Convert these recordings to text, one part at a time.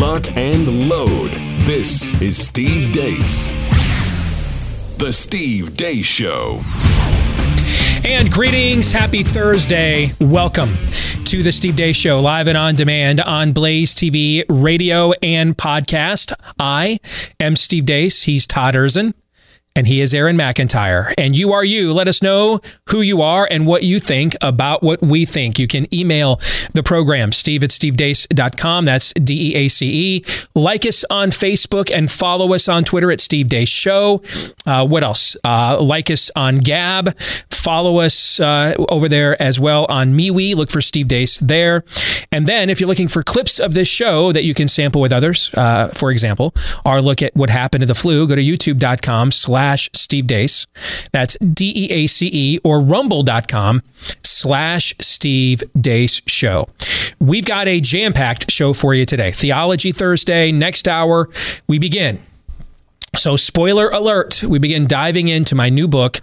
lock, and load. This is Steve Deace. The Steve Deace Show. And greetings, happy Thursday. Welcome to the Steve Deace Show, live and on demand on Blaze TV, radio, and podcast. I am Steve Deace. He's Todd Erzen. And he is Aaron McIntyre. And you are you. Let us know who you are and what you think about what we think. You can email the program, steve at stevedeace.com. That's D E A C E. Like us on Facebook and follow us on Twitter at Steve Deace Show. Uh, what else? Uh, like us on Gab. Follow us uh, over there as well on MeWe. Look for Steve Deace there. And then if you're looking for clips of this show that you can sample with others, uh, for example, or look at what happened to the flu, go to youtube.com slash Steve Deace. That's D E A C E or rumble.com slash Steve Deace Show. We've got a jam packed show for you today. Theology Thursday, next hour, we begin. So, spoiler alert, we begin diving into my new book,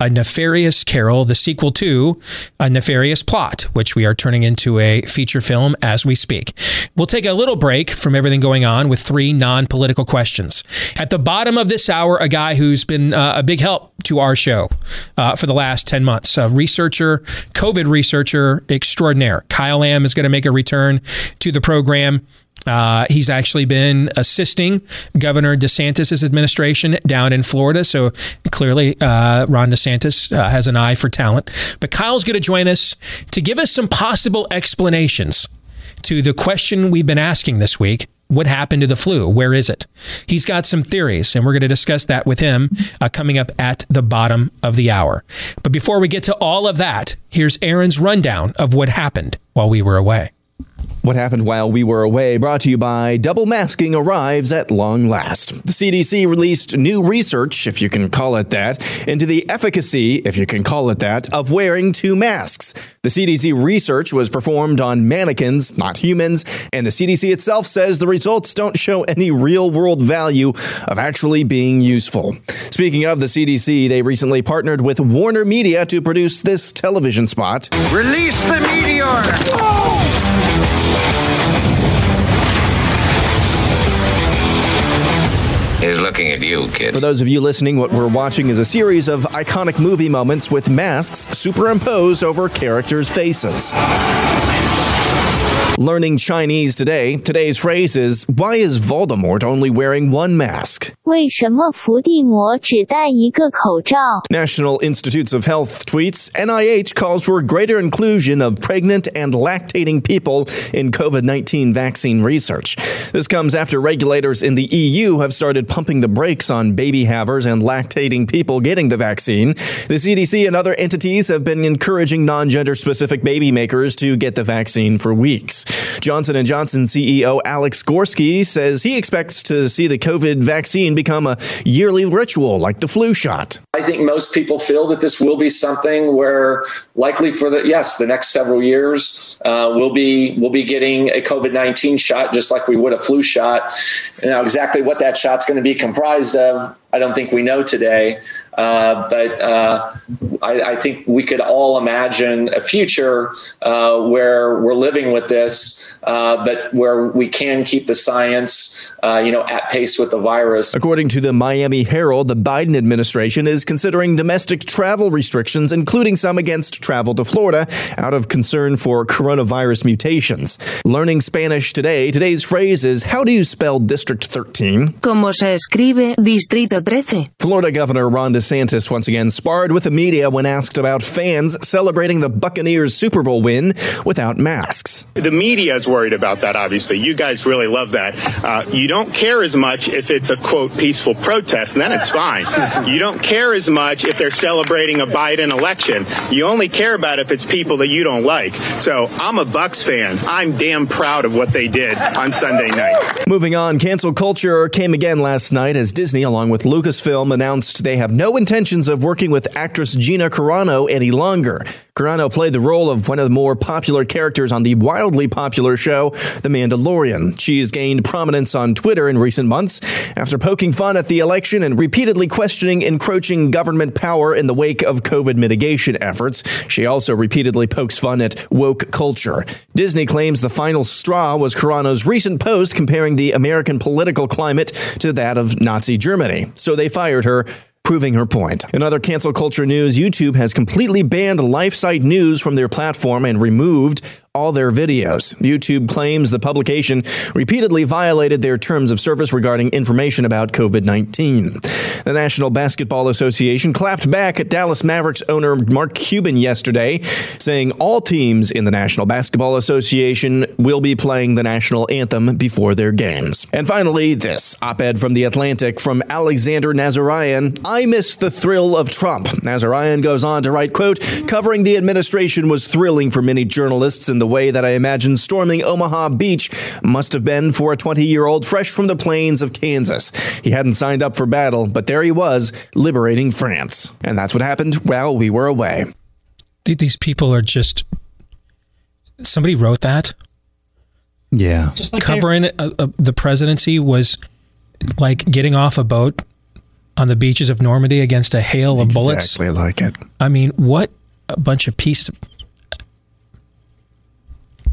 A Nefarious Carol, the sequel to A Nefarious Plot, which we are turning into a feature film as we speak. We'll take a little break from everything going on with three non political questions. At the bottom of this hour, a guy who's been uh, a big help to our show uh, for the last 10 months, a researcher, COVID researcher extraordinaire. Kyle Lamb is going to make a return to the program. Uh, he's actually been assisting Governor DeSantis' administration down in Florida. So clearly, uh, Ron DeSantis uh, has an eye for talent. But Kyle's going to join us to give us some possible explanations to the question we've been asking this week what happened to the flu? Where is it? He's got some theories, and we're going to discuss that with him uh, coming up at the bottom of the hour. But before we get to all of that, here's Aaron's rundown of what happened while we were away. What happened while we were away brought to you by Double Masking arrives at long last. The CDC released new research, if you can call it that, into the efficacy, if you can call it that, of wearing two masks. The CDC research was performed on mannequins, not humans, and the CDC itself says the results don't show any real world value of actually being useful. Speaking of the CDC, they recently partnered with Warner Media to produce this television spot. Release the meteor! Oh! He's looking at you, kid. For those of you listening, what we're watching is a series of iconic movie moments with masks superimposed over characters' faces. Learning Chinese today, today's phrase is Why is Voldemort only wearing one mask? 为什么伏地魔只戴一个口罩？ National Institutes of Health tweets NIH calls for greater inclusion of pregnant and lactating people in COVID 19 vaccine research. This comes after regulators in the EU have started pumping the brakes on baby havers and lactating people getting the vaccine. The CDC and other entities have been encouraging non-gender specific baby makers to get the vaccine for weeks. Johnson & Johnson CEO Alex Gorski says he expects to see the COVID vaccine become a yearly ritual like the flu shot. I think most people feel that this will be something where likely for the yes the next several years uh, we'll be we'll be getting a COVID nineteen shot just like we would a flu shot. Now exactly what that shot's going to be comprised of, I don't think we know today. Uh, but uh, I, I, think we could all imagine a future uh, where we're living with this, uh, but where we can keep the science, uh, you know, at pace with the virus. According to the Miami Herald, the Biden administration is considering domestic travel restrictions, including some against travel to Florida, out of concern for coronavirus mutations. Learning Spanish today, today's phrase is How do you spell District 13? ¿Cómo se escribe Distrito 13? Florida Governor Ron DeSantis once again sparred with the media when asked about fans celebrating the Buccaneers Super Bowl win without masks. The media is worried about that, obviously. You guys really love that. Uh, you don't care as much if it's a quote peaceful protest, and then it's fine. You don't care as much if they're celebrating a Biden election. You only care about if it's people that you don't like. So I'm a Bucs fan. I'm damn proud of what they did on Sunday night. Moving on, cancel culture came again last night as Disney, along with Lucasfilm announced they have no intentions of working with actress Gina Carano any longer. Carano played the role of one of the more popular characters on the wildly popular show, The Mandalorian. She's gained prominence on Twitter in recent months after poking fun at the election and repeatedly questioning encroaching government power in the wake of COVID mitigation efforts. She also repeatedly pokes fun at woke culture. Disney claims the final straw was Carano's recent post comparing the American political climate to that of Nazi Germany. So they fired her proving her point. In other cancel culture news, YouTube has completely banned LifeSite News from their platform and removed all their videos. YouTube claims the publication repeatedly violated their terms of service regarding information about COVID 19. The National Basketball Association clapped back at Dallas Mavericks owner Mark Cuban yesterday, saying all teams in the National Basketball Association will be playing the national anthem before their games. And finally, this op ed from The Atlantic from Alexander Nazaryan I miss the thrill of Trump. Nazaryan goes on to write, quote, covering the administration was thrilling for many journalists and the way that I imagine storming Omaha Beach must have been for a 20 year old fresh from the plains of Kansas. He hadn't signed up for battle, but there he was, liberating France. And that's what happened while we were away. These people are just. Somebody wrote that. Yeah. Just like covering a, a, uh, uh, the presidency was like getting off a boat on the beaches of Normandy against a hail of exactly bullets. Exactly like it. I mean, what a bunch of pieces.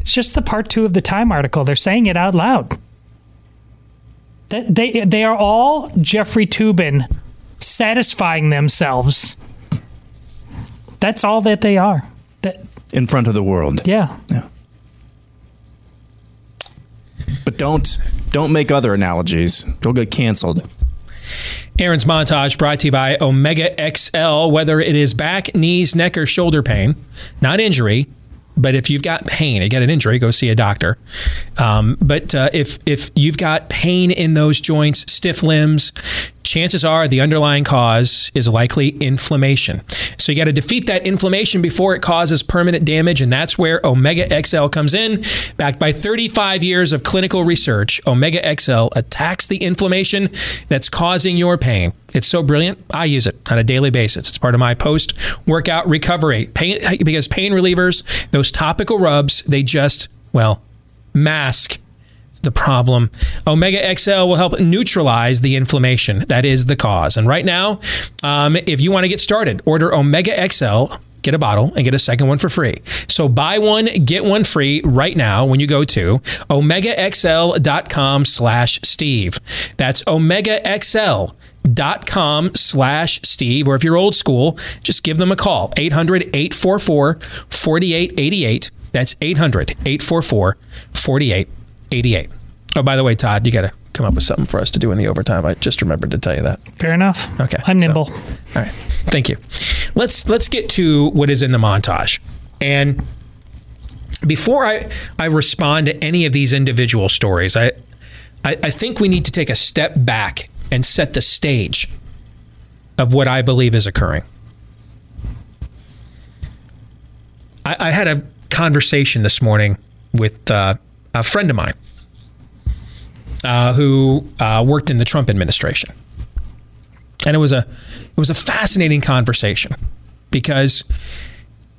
It's just the part two of the Time article. They're saying it out loud. That they they are all Jeffrey Toobin satisfying themselves. That's all that they are. That in front of the world. Yeah. Yeah. But don't don't make other analogies. Don't get canceled. Aaron's montage brought to you by Omega XL. Whether it is back, knees, neck, or shoulder pain, not injury, but if you've got pain, you get an injury, go see a doctor. Um, but uh, if if you've got pain in those joints, stiff limbs, chances are the underlying cause is likely inflammation. So you got to defeat that inflammation before it causes permanent damage, and that's where Omega XL comes in. Backed by 35 years of clinical research, Omega XL attacks the inflammation that's causing your pain. It's so brilliant. I use it on a daily basis. It's part of my post workout recovery. Pain because pain relievers, those topical rubs, they just well mask the problem. Omega XL will help neutralize the inflammation that is the cause. And right now, um, if you want to get started, order Omega XL. Get a bottle and get a second one for free. So buy one, get one free right now when you go to omegaxl.com slash Steve. That's omegaxl dot com slash Steve. Or if you're old school, just give them a call. 800 844 4888. That's 800 844 4888. Oh, by the way, Todd, you got to come up with something for us to do in the overtime. I just remembered to tell you that. Fair enough. Okay. I'm nimble. So, all right. Thank you. Let's let's get to what is in the montage. And before I, I respond to any of these individual stories, I, I, I think we need to take a step back and set the stage of what I believe is occurring. I, I had a conversation this morning with uh, a friend of mine uh, who uh, worked in the Trump administration, and it was a it was a fascinating conversation because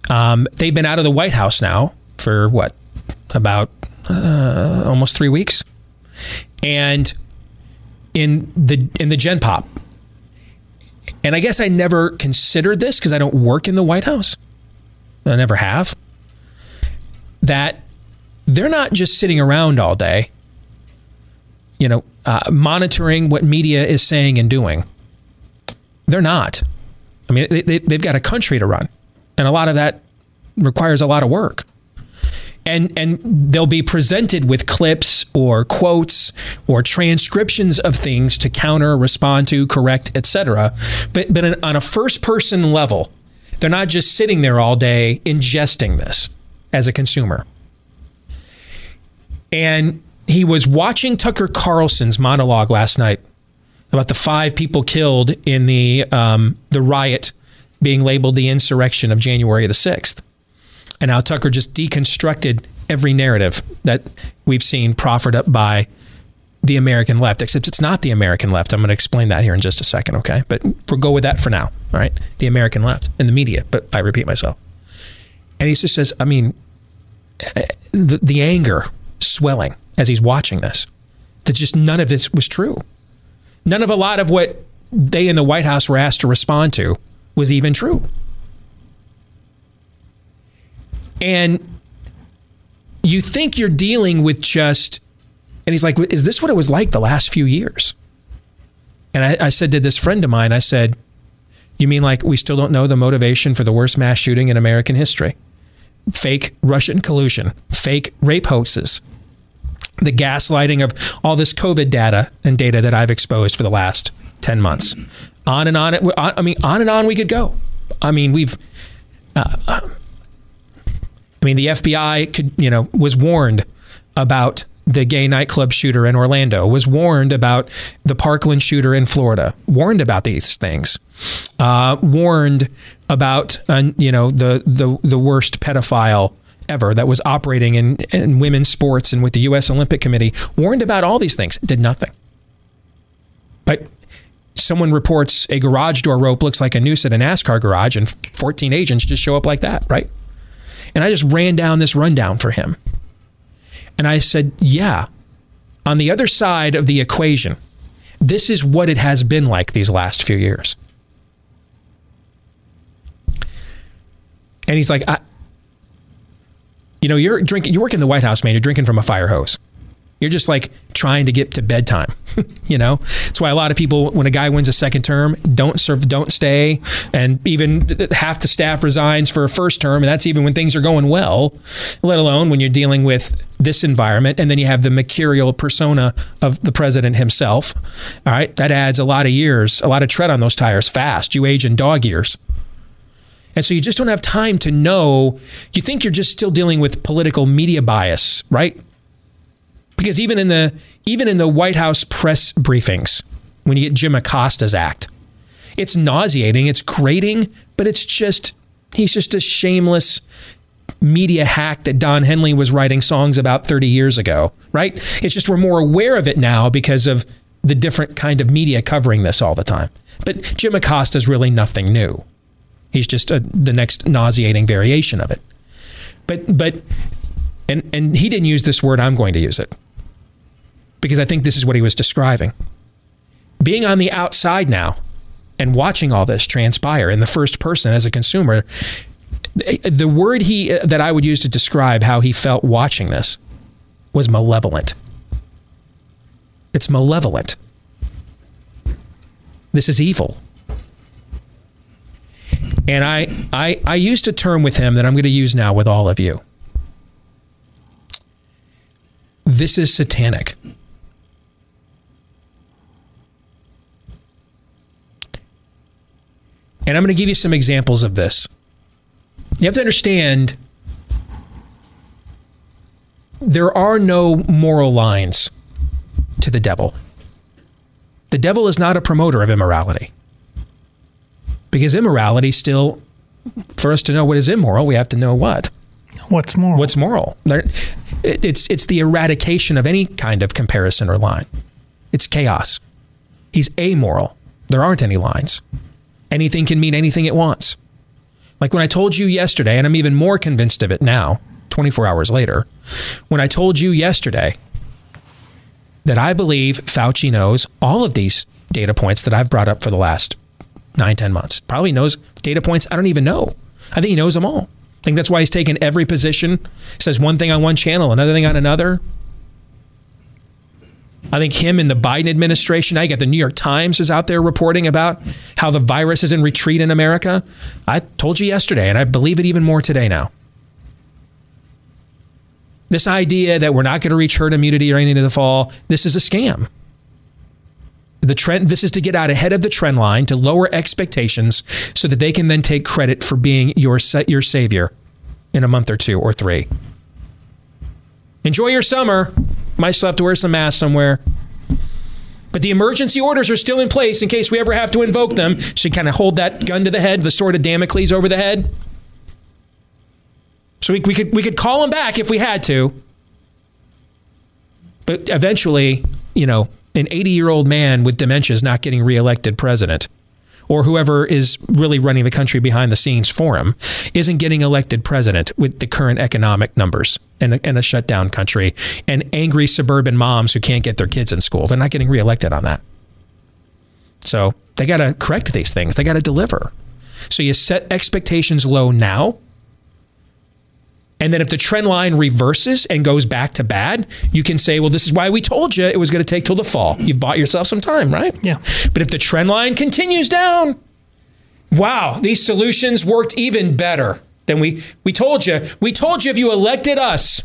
um, they've been out of the White House now for what about uh, almost three weeks, and in the in the Gen Pop, and I guess I never considered this because I don't work in the White House. I never have. That they're not just sitting around all day, you know, uh, monitoring what media is saying and doing. They're not. I mean, they, they, they've got a country to run, and a lot of that requires a lot of work. And, and they'll be presented with clips or quotes or transcriptions of things to counter, respond to, correct, etc. But but on a first person level, they're not just sitting there all day ingesting this as a consumer. And he was watching Tucker Carlson's monologue last night about the five people killed in the um, the riot being labeled the insurrection of January the sixth, and how Tucker just deconstructed every narrative that we've seen proffered up by the American left, except it's not the American left. I'm going to explain that here in just a second, okay? But we'll go with that for now, all right? The American left and the media, but I repeat myself. And he just says, I mean, the, the anger swelling as he's watching this, that just none of this was true. None of a lot of what they in the White House were asked to respond to was even true. And you think you're dealing with just, and he's like, is this what it was like the last few years? And I, I said to this friend of mine, I said, you mean like we still don't know the motivation for the worst mass shooting in American history? Fake Russian collusion, fake rape hoaxes, the gaslighting of all this COVID data and data that I've exposed for the last 10 months. On and on. I mean, on and on we could go. I mean, we've. Uh, I mean, the FBI could, you know, was warned about the gay nightclub shooter in Orlando, was warned about the Parkland shooter in Florida, warned about these things, uh, warned about, uh, you know, the, the, the worst pedophile ever that was operating in, in women's sports and with the U.S. Olympic Committee, warned about all these things, did nothing. But someone reports a garage door rope looks like a noose at a NASCAR garage, and 14 agents just show up like that, right? And I just ran down this rundown for him. And I said, yeah, on the other side of the equation, this is what it has been like these last few years. And he's like, you know, you're drinking, you work in the White House, man. You're drinking from a fire hose. You're just like trying to get to bedtime. you know, that's why a lot of people, when a guy wins a second term, don't serve, don't stay, and even half the staff resigns for a first term, and that's even when things are going well. Let alone when you're dealing with this environment, and then you have the mercurial persona of the president himself. All right, that adds a lot of years, a lot of tread on those tires fast. You age in dog years. And so you just don't have time to know. You think you're just still dealing with political media bias, right? Because even in the even in the White House press briefings, when you get Jim Acosta's act, it's nauseating, it's grating, but it's just he's just a shameless media hack that Don Henley was writing songs about 30 years ago, right? It's just we're more aware of it now because of the different kind of media covering this all the time. But Jim Acosta is really nothing new. He's just a, the next nauseating variation of it. But but and and he didn't use this word. I'm going to use it because I think this is what he was describing. Being on the outside now and watching all this transpire in the first person as a consumer, the word he that I would use to describe how he felt watching this was malevolent. It's malevolent. This is evil. And I, I, I used a term with him that I'm going to use now with all of you. This is satanic. And I'm going to give you some examples of this. You have to understand there are no moral lines to the devil. The devil is not a promoter of immorality. Because immorality still, for us to know what is immoral, we have to know what. What's moral? What's moral? It's, it's the eradication of any kind of comparison or line. It's chaos. He's amoral. There aren't any lines anything can mean anything it wants. Like when I told you yesterday, and I'm even more convinced of it now, 24 hours later, when I told you yesterday that I believe Fauci knows all of these data points that I've brought up for the last nine, 10 months. Probably knows data points I don't even know. I think he knows them all. I think that's why he's taken every position, says one thing on one channel, another thing on another. I think him and the Biden administration, I get the New York Times is out there reporting about how the virus is in retreat in America. I told you yesterday, and I believe it even more today now. This idea that we're not going to reach herd immunity or anything in the fall, this is a scam. The trend this is to get out ahead of the trend line, to lower expectations so that they can then take credit for being your your savior in a month or two or three. Enjoy your summer. Might still have to wear some masks somewhere. But the emergency orders are still in place in case we ever have to invoke them. Should kind of hold that gun to the head, the sword of Damocles over the head. So we, we could we could call them back if we had to. But eventually, you know, an 80 year old man with dementia is not getting reelected president, or whoever is really running the country behind the scenes for him, isn't getting elected president with the current economic numbers and a, and a shutdown country and angry suburban moms who can't get their kids in school. They're not getting reelected on that. So they got to correct these things, they got to deliver. So you set expectations low now. And then if the trend line reverses and goes back to bad, you can say, well, this is why we told you it was going to take till the fall. You've bought yourself some time, right? Yeah. But if the trend line continues down, wow, these solutions worked even better than we we told you. We told you if you elected us,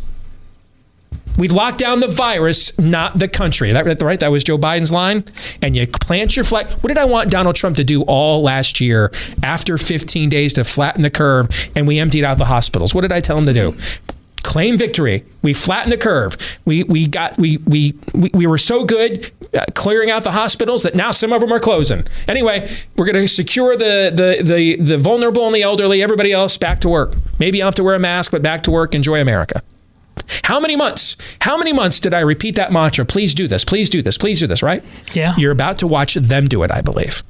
we'd lock down the virus, not the country. That right? That was Joe Biden's line. And you plant your flag. What did I want Donald Trump to do all last year after 15 days to flatten the curve and we emptied out the hospitals? What did I tell him to do? Claim victory. We flattened the curve. We we got we we we, we were so good clearing out the hospitals that now some of them are closing. Anyway, we're going to secure the, the the the vulnerable and the elderly. Everybody else back to work. Maybe you have to wear a mask, but back to work. Enjoy America. How many months? How many months did I repeat that mantra? Please do this. Please do this. Please do this, right? Yeah. You're about to watch them do it, I believe.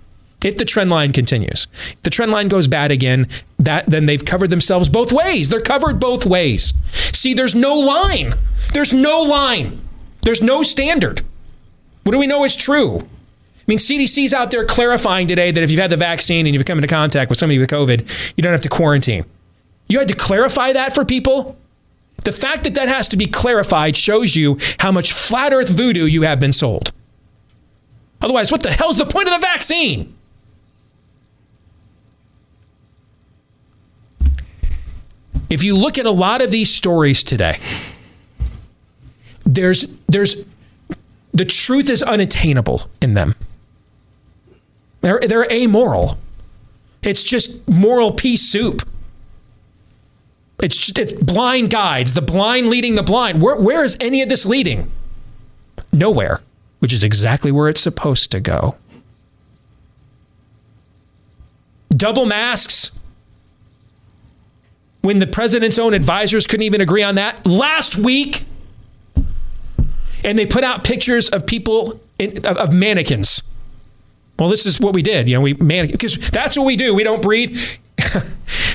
If the trend line continues, if the trend line goes bad again, that then they've covered themselves both ways. They're covered both ways. See, there's no line. There's no line. There's no standard. What do we know is true? I mean, CDC's out there clarifying today that if you've had the vaccine and you've come into contact with somebody with COVID, you don't have to quarantine. You had to clarify that for people? The fact that that has to be clarified shows you how much flat earth voodoo you have been sold. Otherwise, what the hell's the point of the vaccine? If you look at a lot of these stories today, there's there's the truth is unattainable in them. They're they're amoral. It's just moral pea soup. It's just, it's blind guides, the blind leading the blind. Where where is any of this leading? Nowhere, which is exactly where it's supposed to go. Double masks. When the president's own advisors couldn't even agree on that last week, and they put out pictures of people in, of, of mannequins. Well, this is what we did. You know, we mannequin because that's what we do. We don't breathe.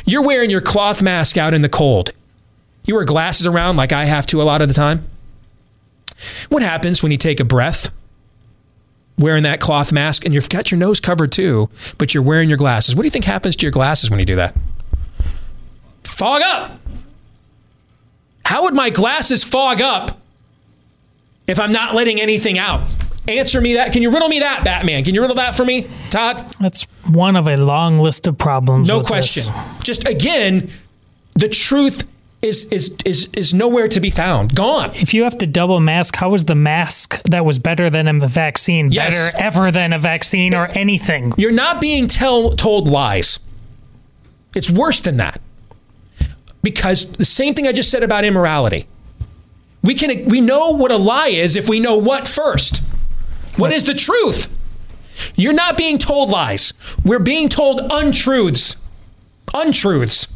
You're wearing your cloth mask out in the cold. You wear glasses around like I have to a lot of the time. What happens when you take a breath wearing that cloth mask and you've got your nose covered too, but you're wearing your glasses? What do you think happens to your glasses when you do that? Fog up. How would my glasses fog up if I'm not letting anything out? Answer me that. Can you riddle me that, Batman? Can you riddle that for me, Todd? That's one of a long list of problems. No question. this. Just again, the truth is is is is nowhere to be found. Gone. If you have to double mask, how is the mask that was better than a vaccine Yes. better ever than a vaccine or anything? You're not being tell, told lies. It's worse than that. Because the same thing I just said about immorality. We can we know what a lie is if we know what first. What is the truth? You're not being told lies. We're being told untruths. Untruths.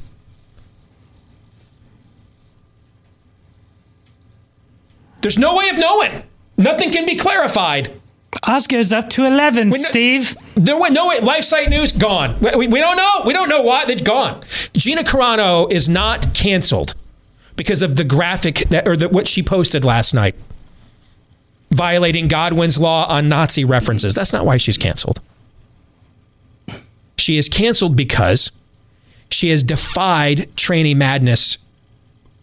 There's no way of knowing. Nothing can be clarified. Oscar's up to 11, no- Steve. No, way- no. Life site news gone. We, we don't know. We don't know why they're gone. Gina Carano is not canceled because of the graphic that or the, what she posted last night, violating Godwin's law on Nazi references. That's not why she's canceled. She is canceled because she has defied trainee madness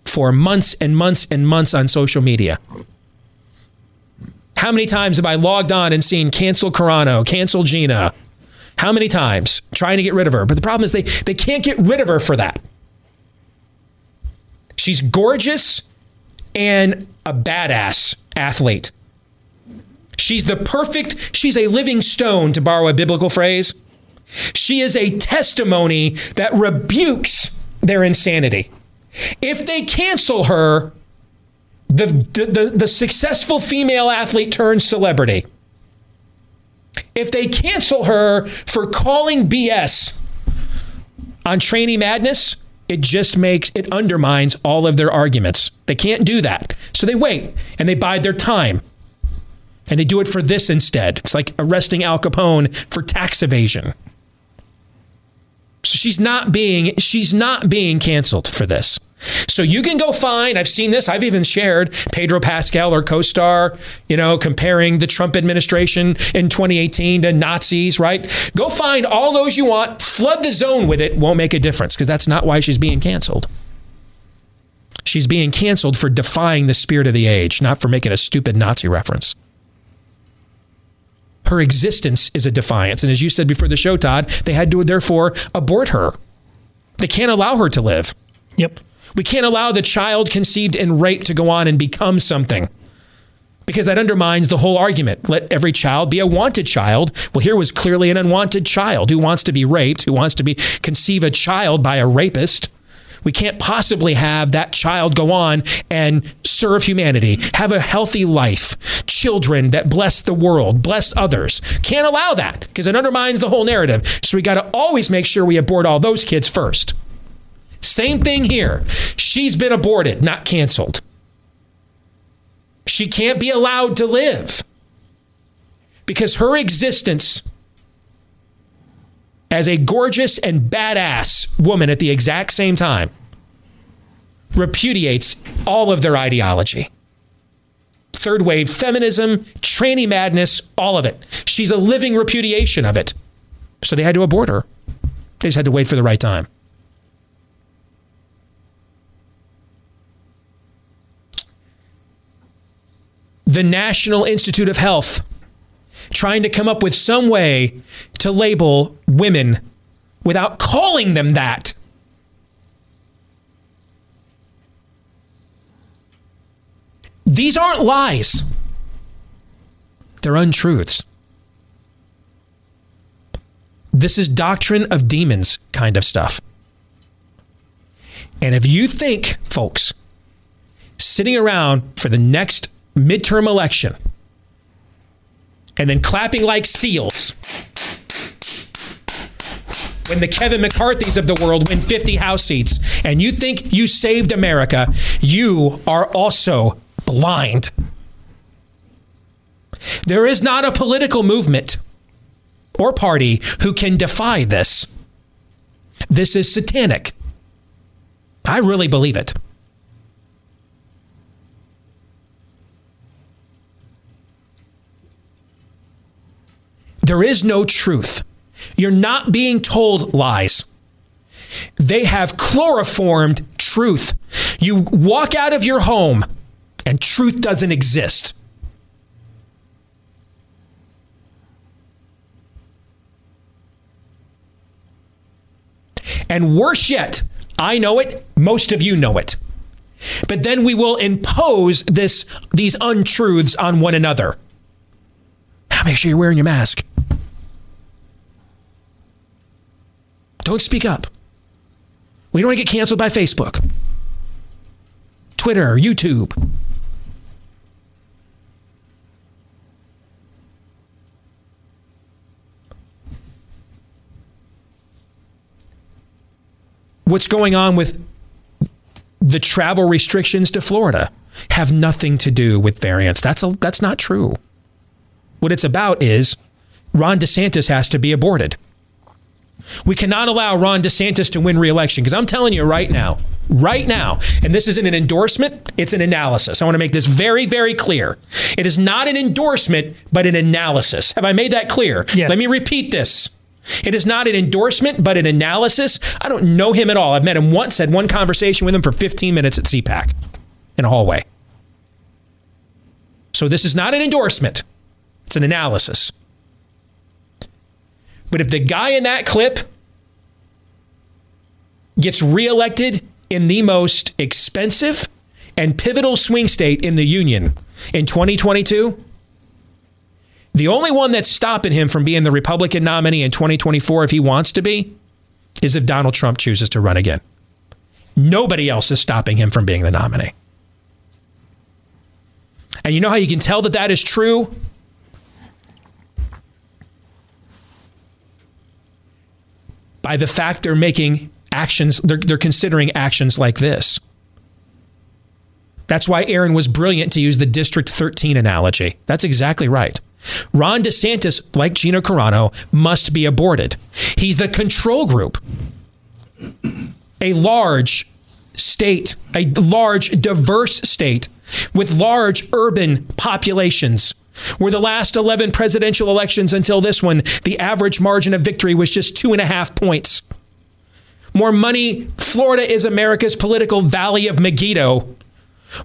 for months and months and months on social media. How many times have I logged on and seen cancel Carano, cancel Gina? How many times trying to get rid of her? But the problem is they, they can't get rid of her for that. She's gorgeous and a badass athlete. She's the perfect, she's a living stone, to borrow a biblical phrase. She is a testimony that rebukes their insanity. If they cancel her, the, the, the, the successful female athlete turns celebrity. If they cancel her for calling BS on trainee madness, it just makes it undermines all of their arguments. They can't do that. So they wait and they bide their time. And they do it for this instead. It's like arresting Al Capone for tax evasion. So she's not being she's not being canceled for this. So you can go find, I've seen this, I've even shared Pedro Pascal or co-star, you know, comparing the Trump administration in 2018 to Nazis, right? Go find all those you want, flood the zone with it, won't make a difference because that's not why she's being canceled. She's being canceled for defying the spirit of the age, not for making a stupid Nazi reference. Her existence is a defiance. And as you said before the show, Todd, they had to therefore abort her. They can't allow her to live. Yep. We can't allow the child conceived in rape to go on and become something because that undermines the whole argument. Let every child be a wanted child. Well, here was clearly an unwanted child who wants to be raped, who wants to be conceive a child by a rapist. We can't possibly have that child go on and serve humanity, have a healthy life, children that bless the world, bless others. Can't allow that because it undermines the whole narrative. So we got to always make sure we abort all those kids first. Same thing here. She's been aborted, not canceled. She can't be allowed to live because her existence as a gorgeous and badass woman at the exact same time repudiates all of their ideology. Third wave feminism, tranny madness, all of it. She's a living repudiation of it. So they had to abort her. They just had to wait for the right time. The National Institute of Health trying to come up with some way to label women without calling them that. These aren't lies. They're untruths. This is doctrine of demons kind of stuff. And if you think, folks, sitting around for the next midterm election and then clapping like seals when the Kevin McCarthy's of the world win 50 House seats and you think you saved America, you are also blind. There is not a political movement or party who can defy this. This is satanic. I really believe it. There is no truth. You're not being told lies. They have chloroformed truth. You walk out of your home and truth doesn't exist. And worse yet, I know it, most of you know it. But then we will impose this these untruths on one another. Make sure you're wearing your mask. Don't speak up. We don't want to get canceled by Facebook, Twitter, YouTube. What's going on with the travel restrictions to Florida have nothing to do with variants. That's a, that's not true. What it's about is Ron DeSantis has to be aborted. We cannot allow Ron DeSantis to win re-election because I'm telling you right now, right now, and this isn't an endorsement, it's an analysis. I want to make this very, very clear. It is not an endorsement, but an analysis. Have I made that clear? Yes. Let me repeat this. It is not an endorsement, but an analysis. I don't know him at all. I've met him once, had one conversation with him for 15 minutes at CPAC in a hallway. So this is not an endorsement, it's an analysis. But if the guy in that clip gets reelected in the most expensive and pivotal swing state in the union in 2022, the only one that's stopping him from being the Republican nominee in 2024, if he wants to be, is if Donald Trump chooses to run again. Nobody else is stopping him from being the nominee. And you know how you can tell that that is true? By the fact they're making actions, they're, they're considering actions like this. That's why Aaron was brilliant to use the District 13 analogy. That's exactly right. Ron DeSantis, like Gina Carano, must be aborted. He's the control group. A large state, a large, diverse state with large urban populations. Where the last 11 presidential elections until this one, the average margin of victory was just two and a half points. More money. Florida is America's political valley of Megiddo.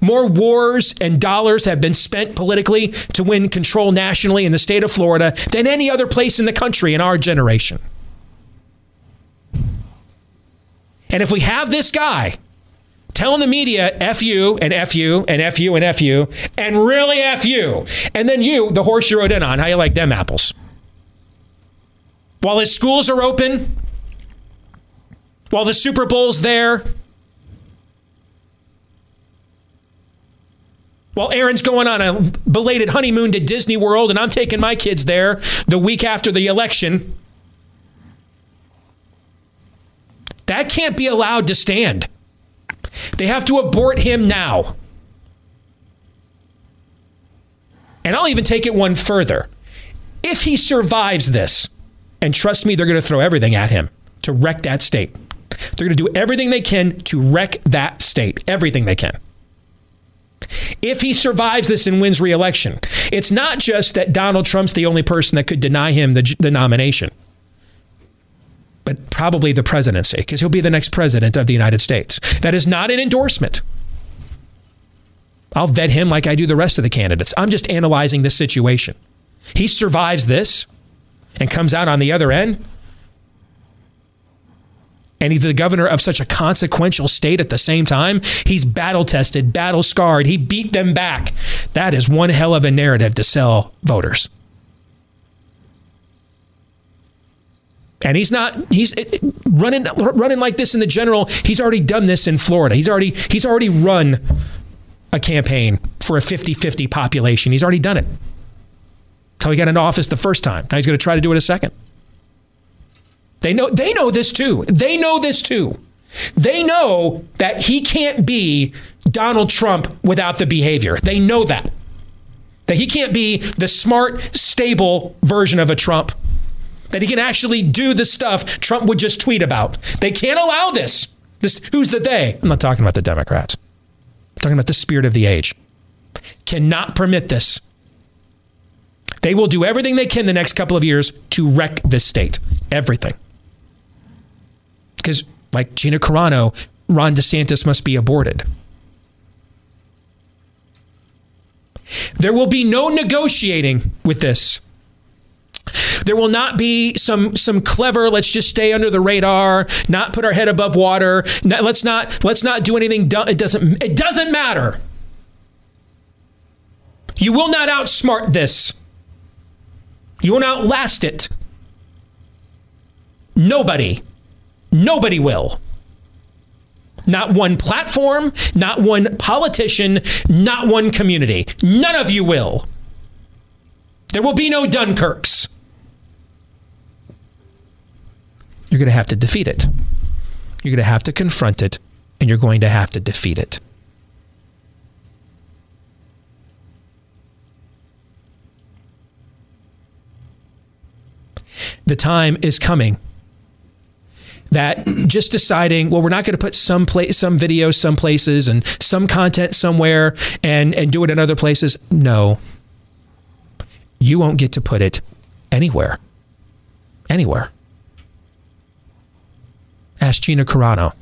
More wars and dollars have been spent politically to win control nationally in the state of Florida than any other place in the country in our generation. And if we have this guy telling the media F you and F you and F you and F you and really F you, and then you, the horse you rode in on, how you like them apples? While his schools are open, while the Super Bowl's there, while Aaron's going on a belated honeymoon to Disney World and I'm taking my kids there the week after the election. That can't be allowed to stand. They have to abort him now. And I'll even take it one further. If he survives this, and trust me, they're going to throw everything at him to wreck that state. They're going to do everything they can to wreck that state, everything they can. If he survives this and wins re-election, it's not just that Donald Trump's the only person that could deny him the, the nomination, but probably the presidency, because he'll be the next president of the United States. That is not an endorsement. I'll vet him like I do the rest of the candidates. I'm just analyzing this situation. He survives this and comes out on the other end and he's the governor of such a consequential state at the same time. He's battle tested, battle scarred. He beat them back. That is one hell of a narrative to sell voters. And he's not he's running running like this in the general. He's already done this in Florida. He's already he's already run a campaign for a 50-50 population. He's already done it. How he got into office the first time. Now he's going to try to do it a second. They know they know this too. They know this too. They know that he can't be Donald Trump without the behavior. They know that. That he can't be the smart, stable version of a Trump. That he can actually do the stuff Trump would just tweet about. They can't allow this. This who's the they? I'm not talking about the Democrats. I'm talking about the spirit of the age. Cannot permit this. They will do everything they can the next couple of years to wreck this state. Everything because, like Gina Carano, Ron DeSantis must be aborted. There will be no negotiating with this. There will not be some some clever let's just stay under the radar, not put our head above water. let's not let's not do anything it doesn't it doesn't matter. You will not outsmart this. You will not outlast it. Nobody Nobody will. Not one platform, not one politician, not one community. None of you will. There will be no Dunkirks. You're going to have to defeat it. You're going to have to confront it, and you're going to have to defeat it. The time is coming that just deciding, well, we're not going to put some place, some videos, some places, and some content somewhere, and and do it in other places. No, you won't get to put it anywhere, anywhere. Ask Gina Carano.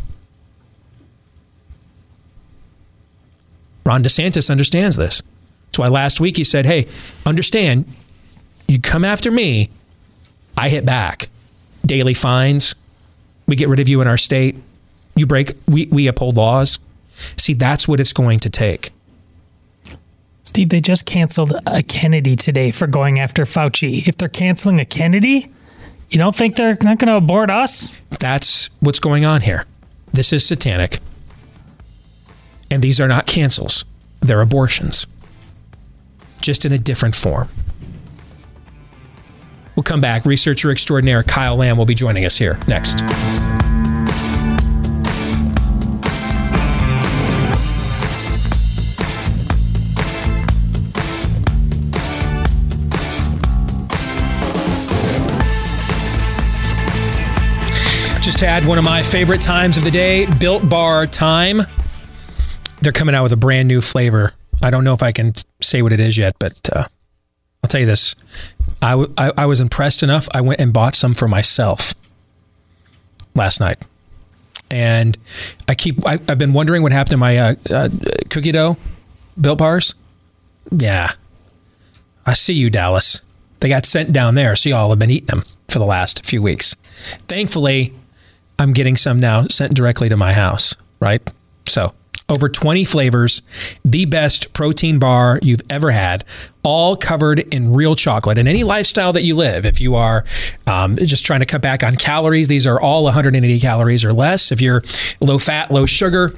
Ron DeSantis understands this. That's why last week he said, "Hey, understand, you come after me, I hit back. Daily fines, we get rid of you in our state. You break, we, we uphold laws. See, that's what it's going to take. Steve, they just canceled a Kennedy today for going after Fauci. If they're canceling a Kennedy, you don't think they're not going to abort us? That's what's going on here. This is satanic. And these are not cancels, they're abortions, just in a different form. We'll come back. Researcher extraordinaire Kyle Lamb will be joining us here next. Just had one of my favorite times of the day, Built Bar time. They're coming out with a brand new flavor. I don't know if I can say what it is yet, but uh, I'll tell you this. I, w- I, I was impressed enough. I went and bought some for myself last night. And I keep, I, I've been wondering what happened to my uh, uh, cookie dough built bars. Yeah. I see you, Dallas. They got sent down there, so y'all have been eating them for the last few weeks. Thankfully, I'm getting some now sent directly to my house, right? So, over 20 flavors, the best protein bar you've ever had, all covered in real chocolate. And any lifestyle that you live, if you are um, just trying to cut back on calories, these are all 180 calories or less. If you're low fat, low sugar,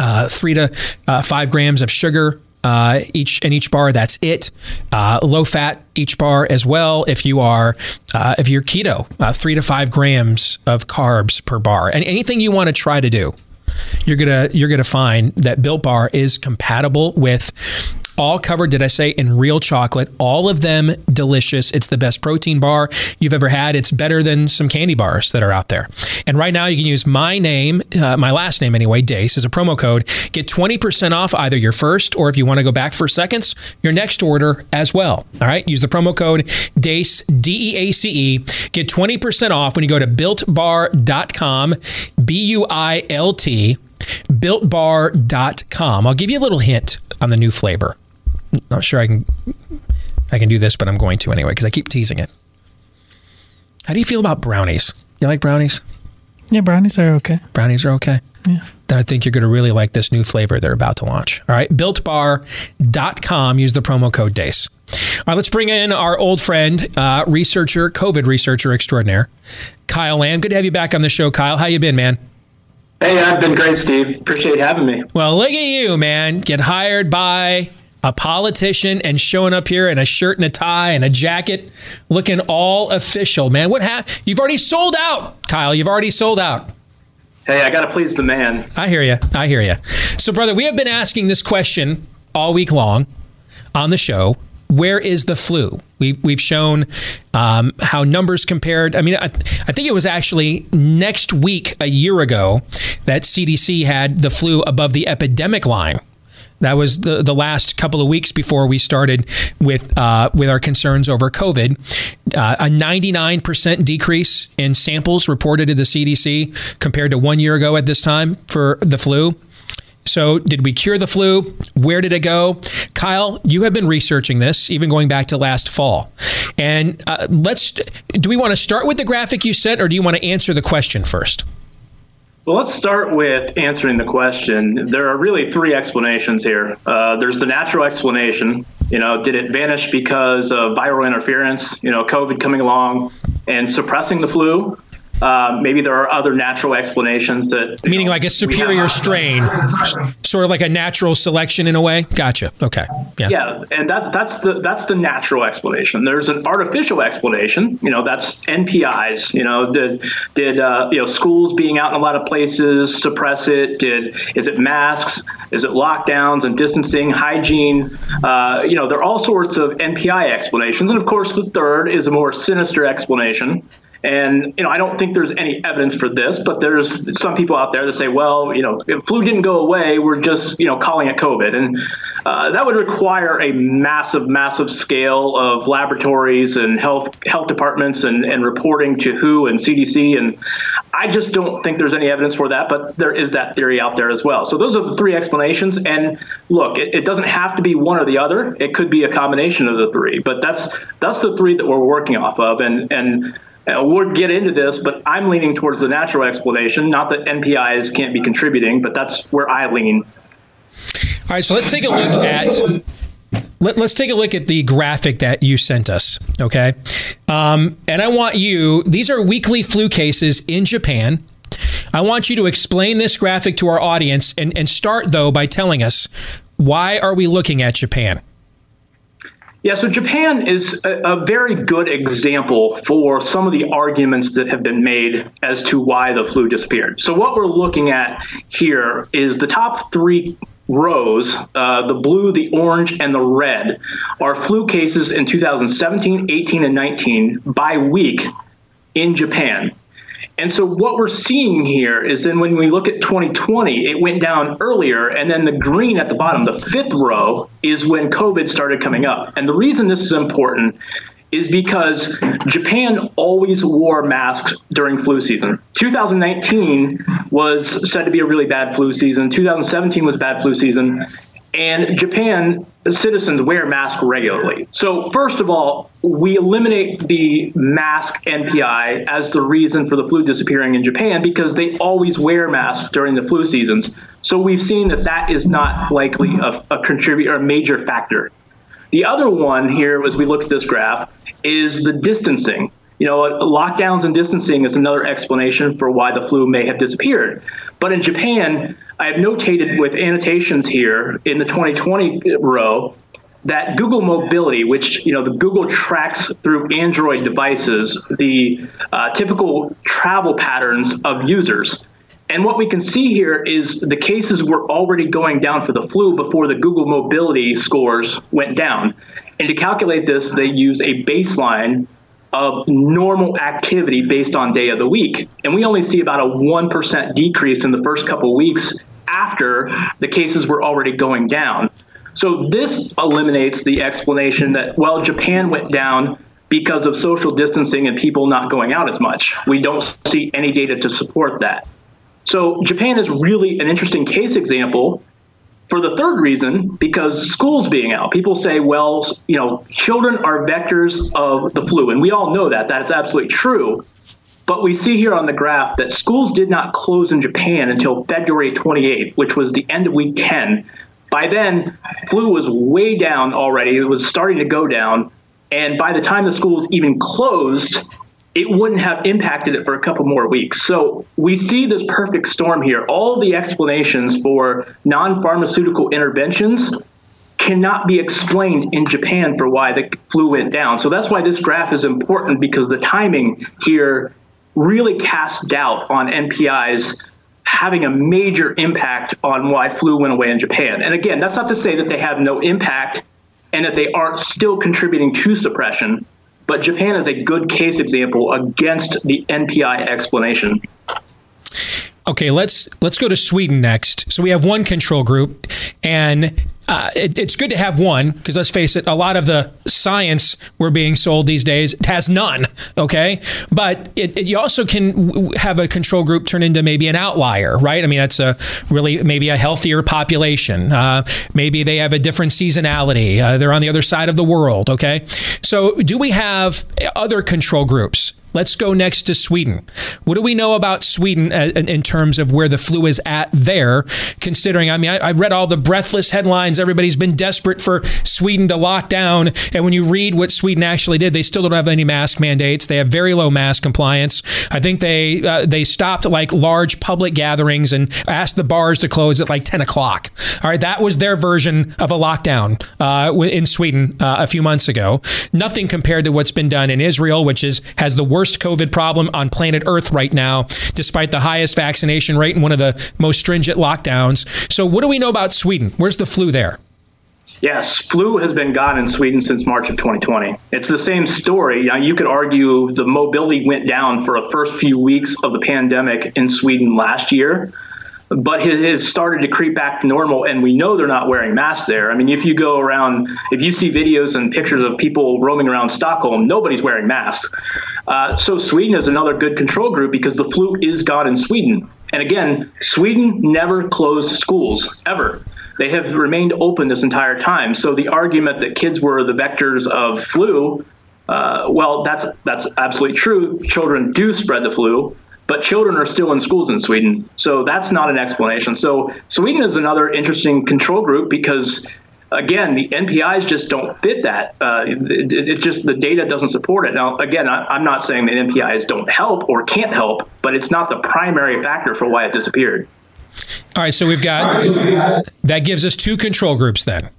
uh, three to uh, five grams of sugar uh, each in each bar. That's it. Uh, low fat each bar as well. If you are uh, if you're keto, uh, three to five grams of carbs per bar. And anything you want to try to do, you're gonna you're gonna find that Built Bar is compatible with all covered, did I say, in real chocolate. All of them delicious. It's the best protein bar you've ever had. It's better than some candy bars that are out there. And right now, you can use my name, uh, my last name anyway, Deace, as a promo code. Get 20% off either your first or if you want to go back for seconds, your next order as well. All right. Use the promo code DEACE, D E A C E. Get 20% off when you go to builtbar.com, B U I L T builtbar.com. I'll give you a little hint on the new flavor. Not sure I can I can do this, but I'm going to anyway because I keep teasing it. How do you feel about brownies? You like brownies? Yeah, brownies are okay. Brownies are okay. Yeah. Then I think you're going to really like this new flavor they're about to launch. All right, builtbar.com. Use the promo code DEACE. All right, let's bring in our old friend, uh, researcher, COVID researcher extraordinaire, Kyle Lamb. Good to have you back on the show, Kyle. How you been, man? Hey, I've been great, Steve. Appreciate having me. Well, look at you, man. Get hired by a politician and showing up here in a shirt and a tie and a jacket, looking all official, man. What happened? You've already sold out, Kyle. You've already sold out. Hey, I got to please the man. I hear you. I hear you. So, brother, we have been asking this question all week long on the show. Where is the flu? We've, we've shown um, how numbers compared. I mean, I, I think it was actually next week, a year ago, that CDC had the flu above the epidemic line. That was the, the last couple of weeks before we started with uh, with our concerns over COVID. Uh, a 99% decrease in samples reported to the CDC compared to one year ago at this time for the flu. So, did we cure the flu? Where did it go? Kyle, you have been researching this, even going back to last fall. And uh, let's do we want to start with the graphic you sent, or do you want to answer the question first? Well, let's start with answering the question. There are really three explanations here. Uh, there's the natural explanation. You know, did it vanish because of viral interference? You know, COVID coming along and suppressing the flu. Uh, maybe there are other natural explanations that meaning know, like a superior strain, sort of like a natural selection in a way. Gotcha. Okay. Yeah. Yeah, and that that's the that's the natural explanation. There's an artificial explanation. You know, that's NPIs. You know, did did uh, you know schools being out in a lot of places suppress it? Did is it masks? Is it lockdowns and distancing, hygiene? Uh, you know, there are all sorts of NPI explanations, and of course, the third is a more sinister explanation and you know, I don't think there's any evidence for this, but there's some people out there that say, well, you know, if flu didn't go away, we're just you know calling it COVID, and uh, that would require a massive, massive scale of laboratories and health health departments and, and reporting to WHO and CDC, and I just don't think there's any evidence for that. But there is that theory out there as well. So those are the three explanations. And look, it, it doesn't have to be one or the other. It could be a combination of the three. But that's that's the three that we're working off of, and and uh, we'll get into this, but I'm leaning towards the natural explanation. Not that NPIs can't be contributing, but that's where I lean. All right, so let's take a look at let, us take a look at the graphic that you sent us. Okay, um, and I want you. These are weekly flu cases in Japan. I want you to explain this graphic to our audience, and, and start though by telling us why are we looking at Japan. Yeah, so Japan is a, a, very good example for some of the arguments that have been made as to why the flu disappeared. So, what we're looking at here is the top three rows uh, the blue, the orange, and the red are flu cases in 2017, 18, and 19 by week in Japan. And so what we're seeing here is then when we look at 2020, it went down earlier, and then the green at the bottom, the fifth row, is when COVID started coming up. And the reason this is important is because Japan always wore masks during flu season. 2019 was said to be a really bad flu season. 2017 was bad flu season. And Japan citizens wear masks regularly. So, first of all, we eliminate the mask NPI as the reason for the flu disappearing in Japan because they always wear masks during the flu seasons. So, we've seen that that is not likely a, a contributor, a major factor. The other one here, as we look at this graph, is the distancing. You know, lockdowns and distancing is another explanation for why the flu may have disappeared. But in Japan, I have notated with annotations here in the 2020 row that Google Mobility, which you know the Google tracks through Android devices, the uh, typical travel patterns of users. And what we can see here is the cases were already going down for the flu before the Google Mobility scores went down. And to calculate this, they use a baseline of normal activity based on day of the week. And we only see about a 1% decrease in the first couple weeks after the cases were already going down. So this eliminates the explanation that, well, Japan went down because of social distancing and people not going out as much. We don't see any data to support that. So Japan is really an interesting case example for the third reason, because schools being out, people say, well, you know, children are vectors of the flu. And we all know that. That is absolutely true. But we see here on the graph that schools did not close in Japan until February 28th, which was the end of week 10. By then, flu was way down already. It was starting to go down. And by the time the schools even closed, it wouldn't have impacted it for a couple more weeks. So we see this perfect storm here. All the explanations for non pharmaceutical interventions cannot be explained in Japan for why the flu went down. So that's why this graph is important because the timing here really cast doubt on NPIs having a major impact on why flu went away in Japan. And again, that's not to say that they have no impact and that they aren't still contributing to suppression but Japan is a good case example against the NPI explanation. Okay, let's let's go to Sweden next. So we have one control group, and uh, it, it's good to have one because let's face it, a lot of the science we're being sold these days has none. Okay, but it, it, you also can have a control group turn into maybe an outlier, right? I mean, that's a really maybe a healthier population. Uh, maybe they have a different seasonality. Uh, they're on the other side of the world. Okay, so do we have other control groups? Let's go next to Sweden. What do we know about Sweden uh, in terms of where the flu is at there? Considering, I mean, I, have read all the breathless headlines. Everybody's been desperate for Sweden to lock down. And when you read what Sweden actually did, they still don't have any mask mandates. They have very low mask compliance. I think they uh, they stopped like large public gatherings and asked the bars to close at like 10 o'clock. All right, that was their version of a lockdown uh, in Sweden uh, a few months ago. Nothing compared to what's been done in Israel, which is has the worst worst COVID problem on planet Earth right now, despite the highest vaccination rate and one of the most stringent lockdowns. So, what do we know about Sweden? Where's the flu there? Yes, flu has been gone in Sweden since March of 2020. It's the same story. You could argue the mobility went down for the first few weeks of the pandemic in Sweden last year but it has started to creep back to normal and we know they're not wearing masks there. I mean if you go around if you see videos and pictures of people roaming around stockholm nobody's wearing masks. Uh, so sweden is another good control group because the flu is gone in sweden. And again sweden never closed schools ever. They have remained open this entire time. So the argument that kids were the vectors of flu uh, well that's that's absolutely true. Children do spread the flu but children are still in schools in Sweden. So that's not an explanation. So Sweden is another interesting control group because again, the NPIs just don't fit that. Uh, it, it, just the data doesn't support it. Now, again, I, am not saying that NPIs don't help or can't help, but it's not the primary factor for why it disappeared. All right, so we've got that gives us two control groups then.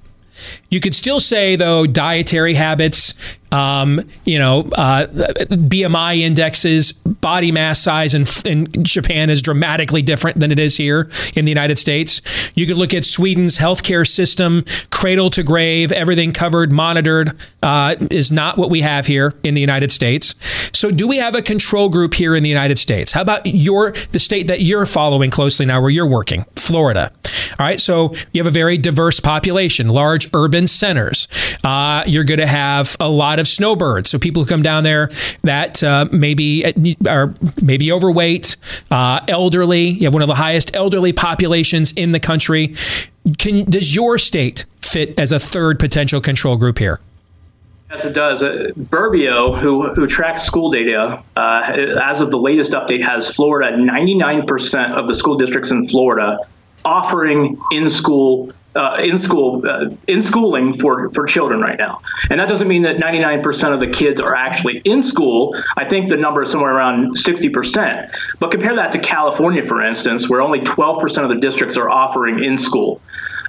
You could still say, though, dietary habits, um, you know, uh, BMI indexes, body mass size in, in Japan is dramatically different than it is here in the United States. You could look at Sweden's healthcare system, cradle to grave, everything covered, monitored, uh, is not what we have here in the United States. So, do we have a control group here in the United States? How about your the state that you're following closely now, where you're working, Florida? All right, so you have a very diverse population, large urban centers. Uh, you're going to have a lot of snowbirds, so people who come down there that uh, maybe are maybe overweight, uh, elderly. You have one of the highest elderly populations in the country. Can does your state fit as a third potential control group here? Yes, it does. Uh, Burbio, who who tracks school data, uh, as of the latest update, has Florida 99% of the school districts in Florida offering in school uh, in school uh, in schooling for for children right now and that doesn't mean that 99% of the kids are actually in school i think the number is somewhere around 60% but compare that to california for instance where only 12% of the districts are offering in school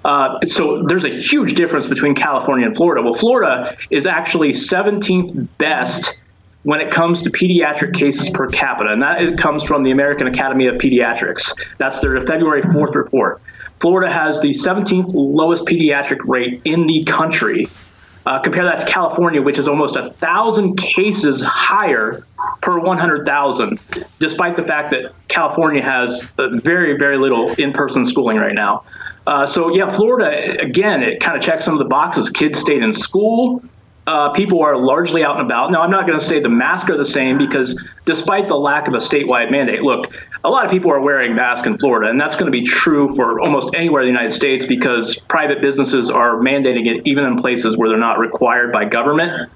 uh, so there's a huge difference between California and Florida. Well, Florida is actually 17th best when it comes to pediatric cases per capita, and that comes from the American Academy of Pediatrics. That's their February 4th report. Florida has the 17th lowest pediatric rate in the country. Uh, compare that to California, which is almost a thousand cases higher per 100,000, despite the fact that California has very, very little in-person schooling right now. Uh, so yeah, Florida again, it kind of checks some of the boxes. Kids stayed in school. Uh, people are largely out and about. Now, I'm not going to say the masks are the same because despite the lack of a statewide mandate, look, a lot of people are wearing masks in Florida, and that's going to be true for almost anywhere in the United States because private businesses are mandating it even in places where they're not required by government.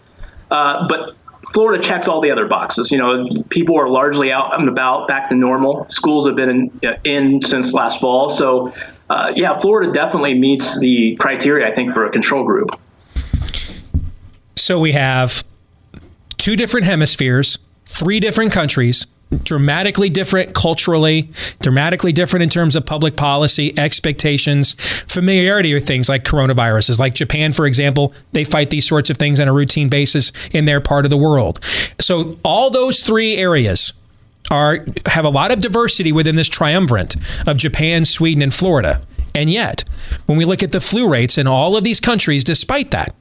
Uh, but Florida checks all the other boxes. You know, people are largely out and about, back to normal. Schools have been in, in since last fall, so uh, yeah, Florida definitely meets the criteria, I think, for a control group. So we have two different hemispheres, three different countries, dramatically different culturally, dramatically different in terms of public policy, expectations, familiarity with things like coronaviruses. Like Japan, for example, they fight these sorts of things on a routine basis in their part of the world. So all those three areas are have a lot of diversity within this triumvirate of Japan, Sweden, and Florida. And yet, when we look at the flu rates in all of these countries, despite that,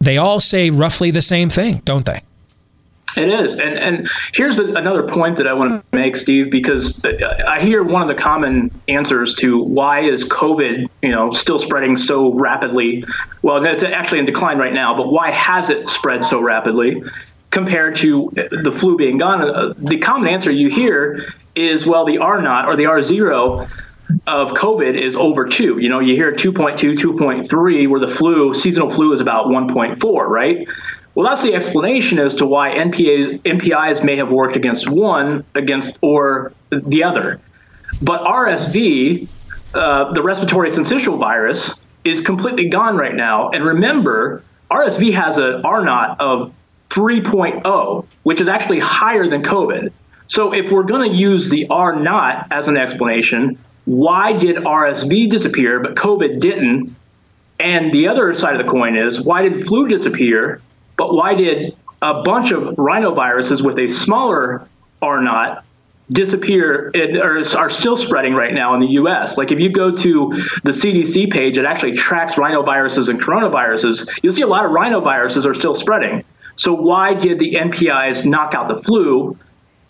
they all say roughly the same thing, don't they? It is, and and here's another point that I want to make, Steve, because I hear one of the common answers to why is COVID, you know, still spreading so rapidly. Well, it's actually in decline right now, but why has it spread so rapidly? compared to the flu being gone. Uh, the common answer you hear is, well, the R naught or the R zero of COVID is over two. You know, you hear 2.2, 2.3, where the flu, seasonal flu, is about 1.4, right? Well, that's the explanation as to why NPA, NPIs may have worked against one against or the other. But RSV, uh, the respiratory syncytial virus, is completely gone right now. And remember, RSV has a R naught of 3.0, which is actually higher than COVID. So if we're going to use the R naught as an explanation, why did RSV disappear but COVID didn't? And the other side of the coin is why did flu disappear, but why did a bunch of rhinoviruses with a smaller R naught disappear or are still spreading right now in the US. Like if you go to the CDC page, it actually tracks rhinoviruses and coronaviruses. You'll see a lot of rhinoviruses are still spreading. So why did the NPIs knock out the flu,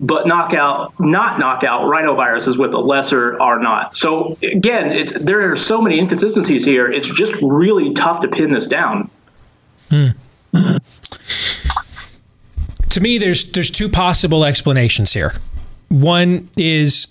but knockout, not knockout rhinoviruses with a lesser R naught. So again, there are so many inconsistencies here. It's just really tough to pin this down. Hmm. To me, there's there's two possible explanations here. One is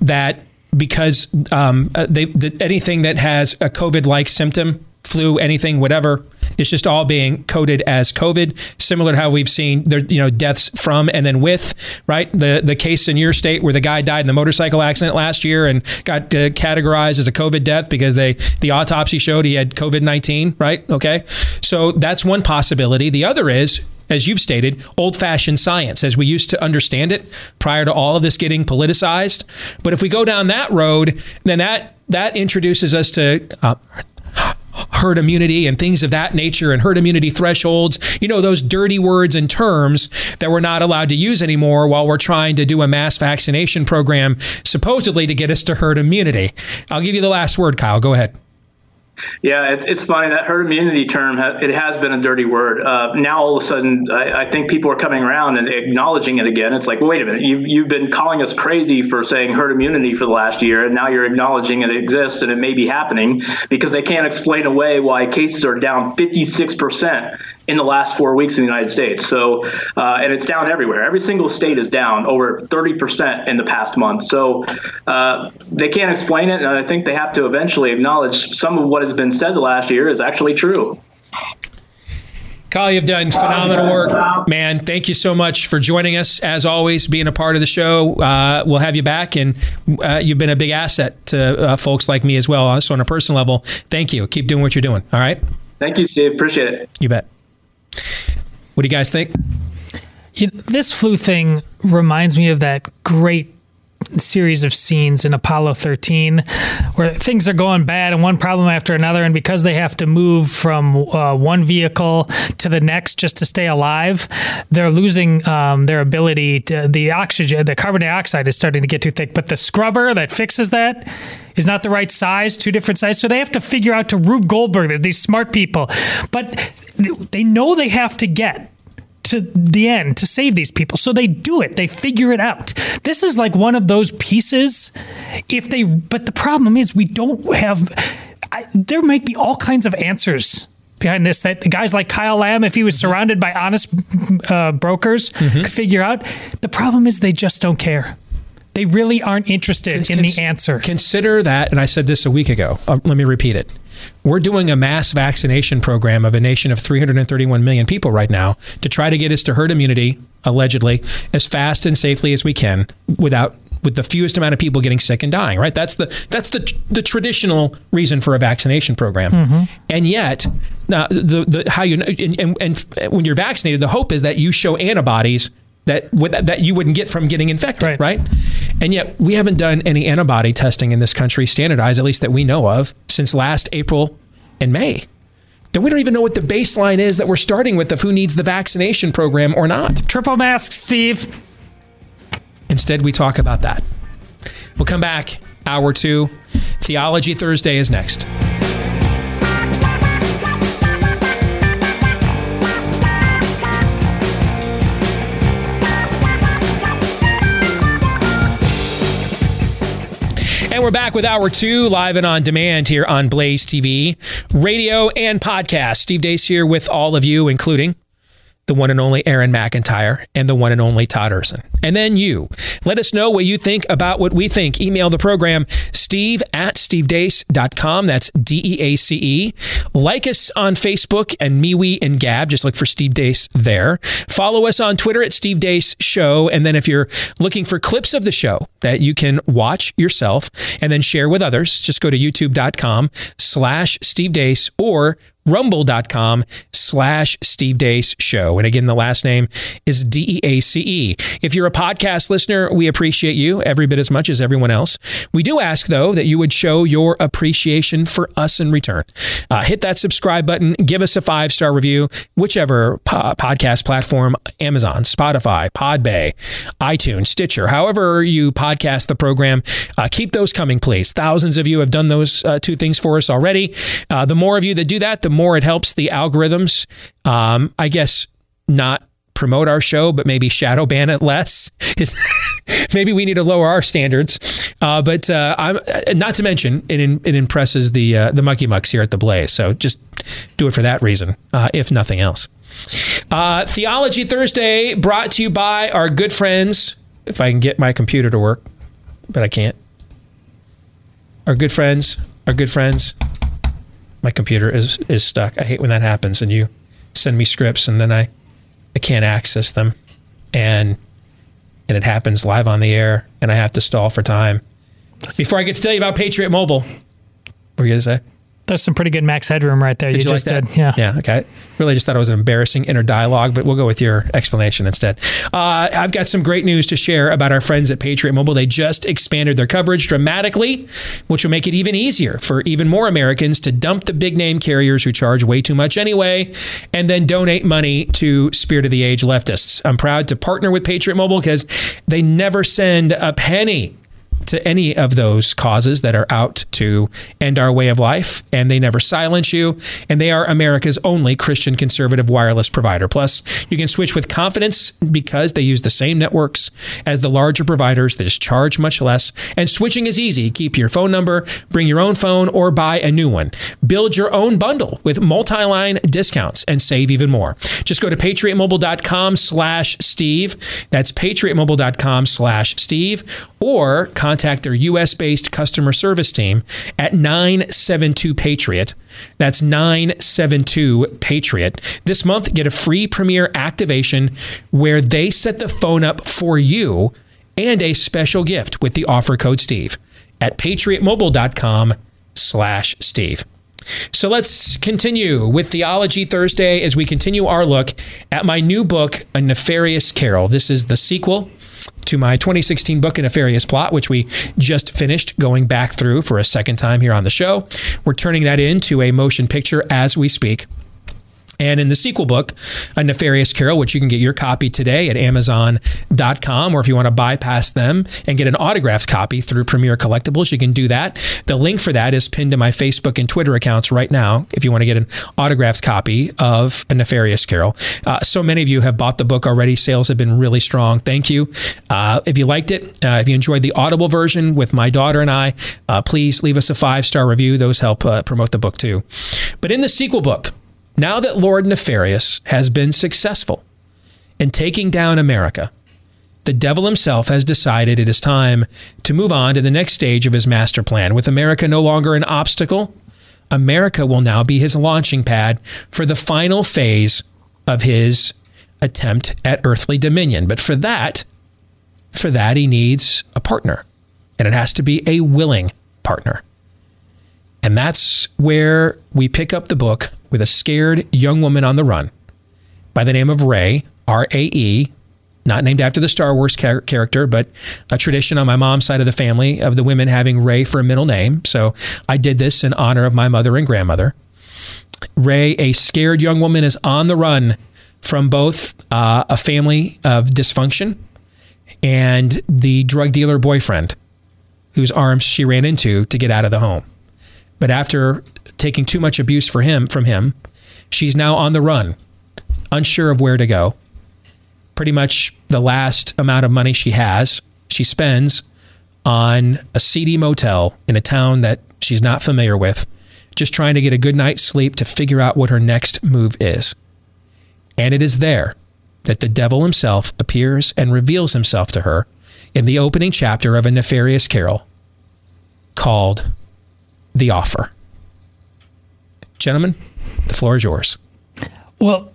that because um, uh, they, anything that has a COVID-like symptom flu, anything, whatever. It's just all being coded as COVID, similar to how we've seen there, you know, deaths from and then with, right? The the case in your state where the guy died in the motorcycle accident last year and got uh, categorized as a COVID death because they the autopsy showed he had COVID nineteen, right? Okay, so that's one possibility. The other is as you've stated, old fashioned science as we used to understand it prior to all of this getting politicized. But if we go down that road, then that that introduces us to uh, herd immunity and things of that nature and herd immunity thresholds. You know, those dirty words and terms that we're not allowed to use anymore while we're trying to do a mass vaccination program, supposedly to get us to herd immunity. I'll give you the last word, Kyle. Go ahead. Yeah, it's, it's funny that herd immunity term. it has been a dirty word. Uh, now all of a sudden, I, I, think people are coming around and acknowledging it again. It's like, wait a minute, you've you've been calling us crazy for saying herd immunity for the last year, and now you're acknowledging it exists and it may be happening because they can't explain away why cases are down 56 percent in the last four weeks in the United States. So, uh, and it's down everywhere. Every single state is down over 30% in the past month. So, uh, they can't explain it. And I think they have to eventually acknowledge some of what has been said the last year is actually true. Kyle, you've done phenomenal work, man. Thank you so much for joining us. As always, being a part of the show. Uh, we'll have you back, and uh, you've been a big asset to uh, folks like me as well. So, on a personal level, thank you. Keep doing what you're doing. All right. Thank you, Steve. Appreciate it. You bet. What do you guys think? This flu thing reminds me of that great series of scenes in Apollo 13 where things are going bad and one problem after another. And because they have to move from uh, one vehicle to the next just to stay alive, they're losing um, their ability to, the oxygen, the carbon dioxide is starting to get too thick. But the scrubber that fixes that is not the right size, two different sizes. So they have to figure out to Rube Goldberg, these smart people. But they know they have to get to the end to save these people. So they do it. They figure it out. This is like one of those pieces. If they, but the problem is we don't have. I, there might be all kinds of answers behind this that guys like Kyle Lamb, if he was surrounded by honest uh, brokers, mm-hmm. could figure out. The problem is they just don't care. They really aren't interested Con- in the answer. Consider that, and I said this a week ago. Uh, let me repeat it. We're doing a mass vaccination program of a nation of 331 million people right now to try to get us to herd immunity, allegedly, as fast and safely as we can without with the fewest amount of people getting sick and dying, right? That's the that's the the traditional reason for a vaccination program. Mm-hmm. And yet, now the the how you and, and, and when you're vaccinated, the hope is that you show antibodies that that you wouldn't get from getting infected, right. right? And yet we haven't done any antibody testing in this country standardized, at least that we know of, since last April and May. Then we don't even know what the baseline is that we're starting with of who needs the vaccination program or not. Triple mask, Steve. Instead, we talk about that. We'll come back. Hour two. Theology Thursday is next. And we're back with hour two, live and on demand here on Blaze TV, radio and podcast. Steve Deace here with all of you, including the one and only Aaron McIntyre and the one and only Todd Erzen. And then you. Let us know what you think about what we think. Email the program steve at stevedeace.com. That's D E A C E. Like us on Facebook and MeWe and Gab. Just look for Steve Deace there. Follow us on Twitter at Steve Deace Show. And then if you're looking for clips of the show that you can watch yourself and then share with others, just go to youtube.com slash Steve Deace or rumble.com slash Steve Deace Show. And again, the last name is D E A C E. If you're a podcast listener, we appreciate you every bit as much as everyone else. We do ask, though, that you would show your appreciation for us in return. Uh, hit that subscribe button, give us a five star review, whichever po- podcast platform Amazon, Spotify, Podbay, iTunes, Stitcher, however you podcast the program. Uh, keep those coming, please. Thousands of you have done those uh, two things for us already. Uh, the more of you that do that, the more it helps the algorithms. Um, I guess not promote our show, but maybe shadow ban it less. maybe we need to lower our standards. Uh, but uh, I'm not to mention it, it impresses the uh, the mucky mucks here at the Blaze. So just do it for that reason, uh, if nothing else. Uh, Theology Thursday brought to you by our good friends. If I can get my computer to work, but I can't. Our good friends, our good friends. My computer is is stuck. I hate when that happens, and you send me scripts, and then I I can't access them, and and it happens live on the air, and I have to stall for time. Before I get to tell you about Patriot Mobile, what were you gonna say? That's some pretty good Max Headroom right there. Did you, just like that? did. Yeah. Yeah. Okay. Really just thought it was an embarrassing inner dialogue, but we'll go with your explanation instead. Uh, I've got some great news to share about our friends at Patriot Mobile. They just expanded their coverage dramatically, which will make it even easier for even more Americans to dump the big name carriers who charge way too much anyway and then donate money to Spirit of the Age leftists. I'm proud to partner with Patriot Mobile because they never send a penny to any of those causes that are out to end our way of life, and they never silence you. And they are America's only Christian conservative wireless provider. Plus, you can switch with confidence because they use the same networks as the larger providers. They just charge much less, and switching is easy. Keep your phone number, bring your own phone, or buy a new one. Build your own bundle with multi-line discounts and save even more. Just go to patriotmobile.com slash Steve. That's patriotmobile.com slash Steve, or contact their US based customer service team at 972 Patriot. That's 972 Patriot. This month, get a free premiere activation where they set the phone up for you and a special gift with the offer code Steve at patriotmobile.com slash Steve. So let's continue with Theology Thursday as we continue our look at my new book, A Nefarious Carol. This is the sequel to my 2016 book, A Nefarious Plot, which we just finished going back through for a second time here on the show. We're turning that into a motion picture as we speak. And in the sequel book, A Nefarious Carol, which you can get your copy today at Amazon.com, or if you want to bypass them and get an autographed copy through Premier Collectibles, you can do that. The link for that is pinned to my Facebook and Twitter accounts right now if you want to get an autographed copy of A Nefarious Carol. Uh, so many of you have bought the book already. Sales have been really strong. Thank you. Uh, if you liked it, uh, if you enjoyed the Audible version with my daughter and I, uh, please leave us a five star review. Those help uh, promote the book too. But in the sequel book, now that Lord Nefarious has been successful in taking down America, the devil himself has decided it is time to move on to the next stage of his master plan. With America no longer an obstacle, America will now be his launching pad for the final phase of his attempt at earthly dominion. But for that, for that he needs a partner, and it has to be a willing partner. And that's where we pick up the book with a scared young woman on the run by the name of Rae, R A E, not named after the Star Wars char- character, but a tradition on my mom's side of the family of the women having Rae for a middle name. So I did this in honor of my mother and grandmother. Rae, a scared young woman, is on the run from both uh, a family of dysfunction and the drug dealer boyfriend whose arms she ran into to get out of the home. But after taking too much abuse for him from him, she's now on the run, unsure of where to go. Pretty much the last amount of money she has, she spends on a seedy motel in a town that she's not familiar with, just trying to get a good night's sleep to figure out what her next move is. And it is there that the devil himself appears and reveals himself to her in the opening chapter of a nefarious carol called The Offer. Gentlemen, the floor is yours. Well,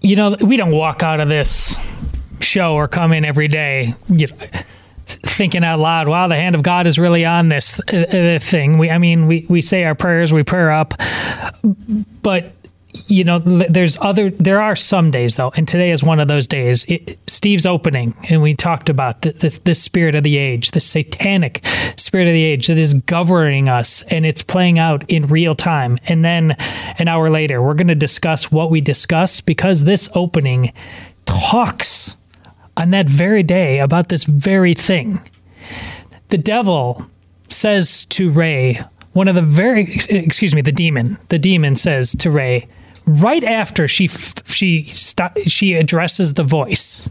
you know, we don't walk out of this show or come in every day you know, thinking out loud, wow, the hand of God is really on this uh, thing. We, I mean, we, we say our prayers, we pray up, but you know there's other there are some days though and today is one of those days. It, steve's opening and we talked about th- this this spirit of the age this satanic spirit of the age that is governing us and it's playing out in real time. And then an hour later we're going to discuss what we discuss because this opening talks on that very day about this very thing. The devil says to Rae one of the very excuse me the demon the demon says to Rae right after she she st- she addresses the voice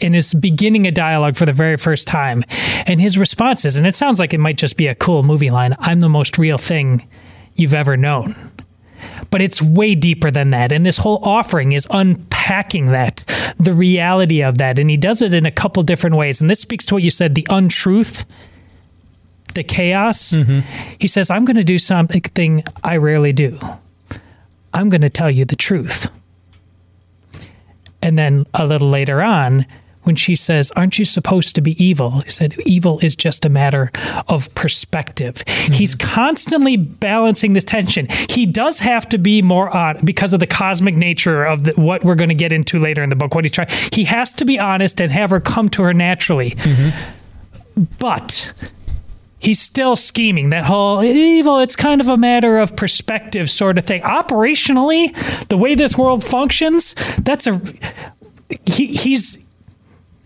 and is beginning a dialogue for the very first time. And his response is and it sounds like it might just be a cool movie line i'm the most real thing you've ever known. But it's way deeper than that. And this whole offering is unpacking that the reality of that. And he does it in a couple different ways. And this speaks to what you said the untruth the chaos. Mm-hmm. he says i'm going to do something i rarely do I'm going to tell you the truth. And then a little later on, when she says, Aren't you supposed to be evil? He said, Evil is just a matter of perspective. Mm-hmm. He's constantly balancing this tension. He does have to be more on because of the cosmic nature of the, what we're going to get into later in the book. What he's trying, he has to be honest and have her come to her naturally. Mm-hmm. But he's still scheming. That whole evil it's kind of a matter of perspective sort of thing. Operationally the way this world functions that's a he, he's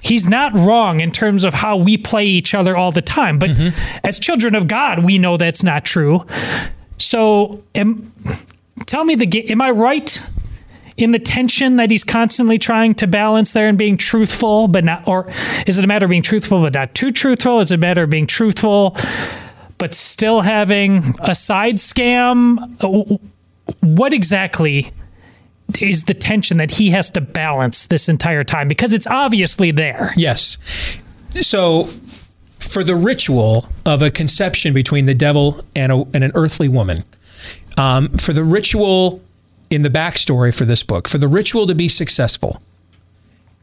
he's not wrong in terms of how we play each other all the time but mm-hmm. as children of god we know that's not true. So am, tell me the am i right in the tension that he's constantly trying to balance there and being truthful, but not, or is it a matter of being truthful but not too truthful? Is it a matter of being truthful but still having a side scam? What exactly is the tension that he has to balance this entire time? Because it's obviously there. Yes. So, for the ritual of a conception between the devil and, a, and an earthly woman, um, for the ritual in the backstory for this book, for the ritual to be successful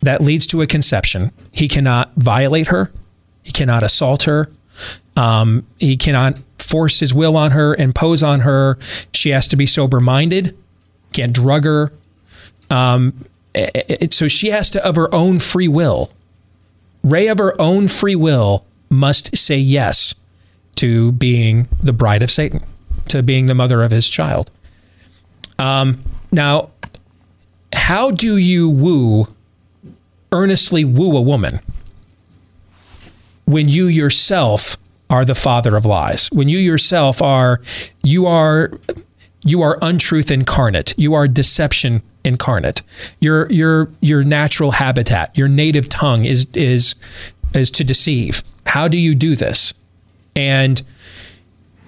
that leads to a conception, he cannot violate her, he cannot assault her, um, he cannot force his will on her, impose on her. She has to be sober minded, can't drug her. Um, it, it, so she has to, of her own free will, Rae of her own free will, must say yes to being the bride of Satan, to being the mother of his child. Um, now, how do you woo, earnestly woo a woman when you yourself are the father of lies? When you yourself are, you are, you are untruth incarnate. You are deception incarnate. Your your your natural habitat, your native tongue is is is to deceive. How do you do this? And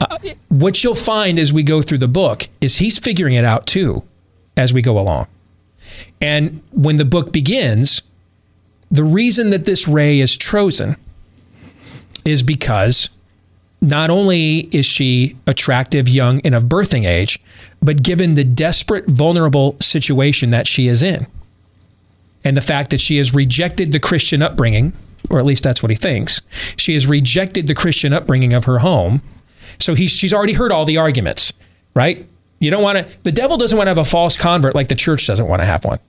uh, what you'll find as we go through the book is he's figuring it out too as we go along. And when the book begins, the reason that this ray is chosen is because not only is she attractive, young, and of birthing age, but given the desperate, vulnerable situation that she is in, and the fact that she has rejected the Christian upbringing, or at least that's what he thinks, she has rejected the Christian upbringing of her home so he's, she's already heard all the arguments, right? You don't want to, the devil doesn't want to have a false convert like the church doesn't want to have one.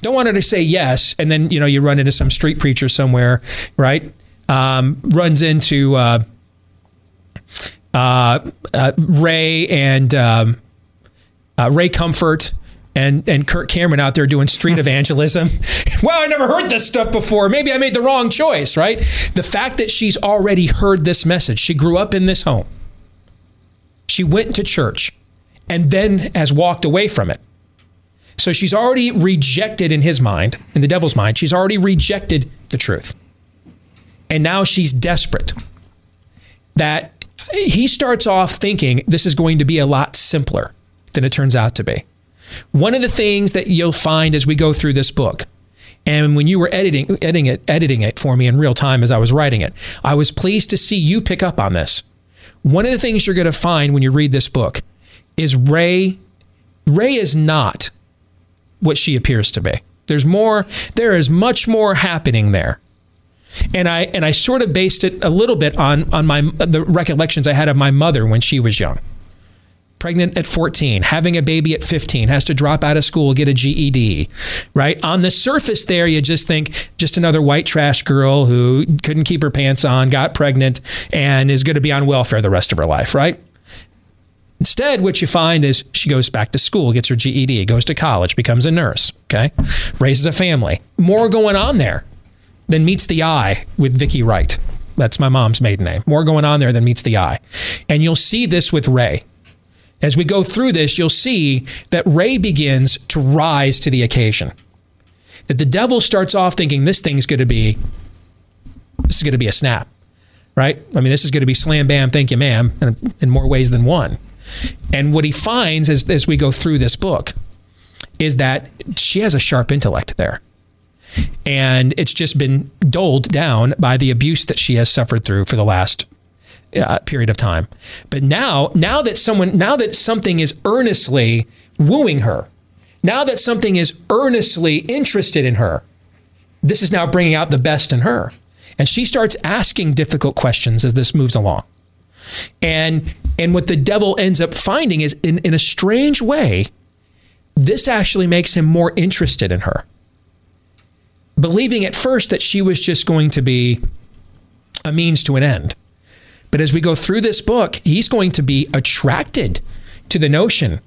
Don't want her to say yes, and then, you know, you run into some street preacher somewhere, right? Um, runs into uh, uh, uh, Ray and um, uh, Ray Comfort and and Kirk Cameron out there doing street evangelism. wow, I never heard this stuff before. Maybe I made the wrong choice, right? The fact that she's already heard this message. She grew up in this home. She went to church and then has walked away from it. So she's already rejected in his mind, in the devil's mind, she's already rejected the truth. And now she's desperate. That he starts off thinking this is going to be a lot simpler than it turns out to be. One of the things that you'll find as we go through this book, and when you were editing, editing it, editing it for me in real time as I was writing it, I was pleased to see you pick up on this. One of the things you're going to find when you read this book is Rae. Rae is not what she appears to be. There's more. There is much more happening there and I and I sort of based it a little bit on on my the recollections I had of my mother when she was young pregnant at 14, having a baby at 15, has to drop out of school, get a GED, right? On the surface there, you just think just another white trash girl who couldn't keep her pants on, got pregnant, and is going to be on welfare the rest of her life, right? Instead, what you find is she goes back to school, gets her GED, goes to college, becomes a nurse, okay? Raises a family. More going on there than meets the eye with Vicky Wright. That's my mom's maiden name. More going on there than meets the eye. And you'll see this with Rae. As we go through this, you'll see that Rae begins to rise to the occasion. That the devil starts off thinking this thing's going to be this is going to be a snap, right? I mean, this is going to be slam bam, thank you, ma'am, in, in more ways than one. And what he finds as, as we go through this book is that she has a sharp intellect there. And it's just been doled down by the abuse that she has suffered through for the last uh, period of time. But now, now that someone, now that something is earnestly wooing her, now that something is earnestly interested in her, this is now bringing out the best in her. And she starts asking difficult questions as this moves along. And and what the devil ends up finding is in, in a strange way, this actually makes him more interested in her. Believing at first that she was just going to be a means to an end. But as we go through this book, he's going to be attracted to the notion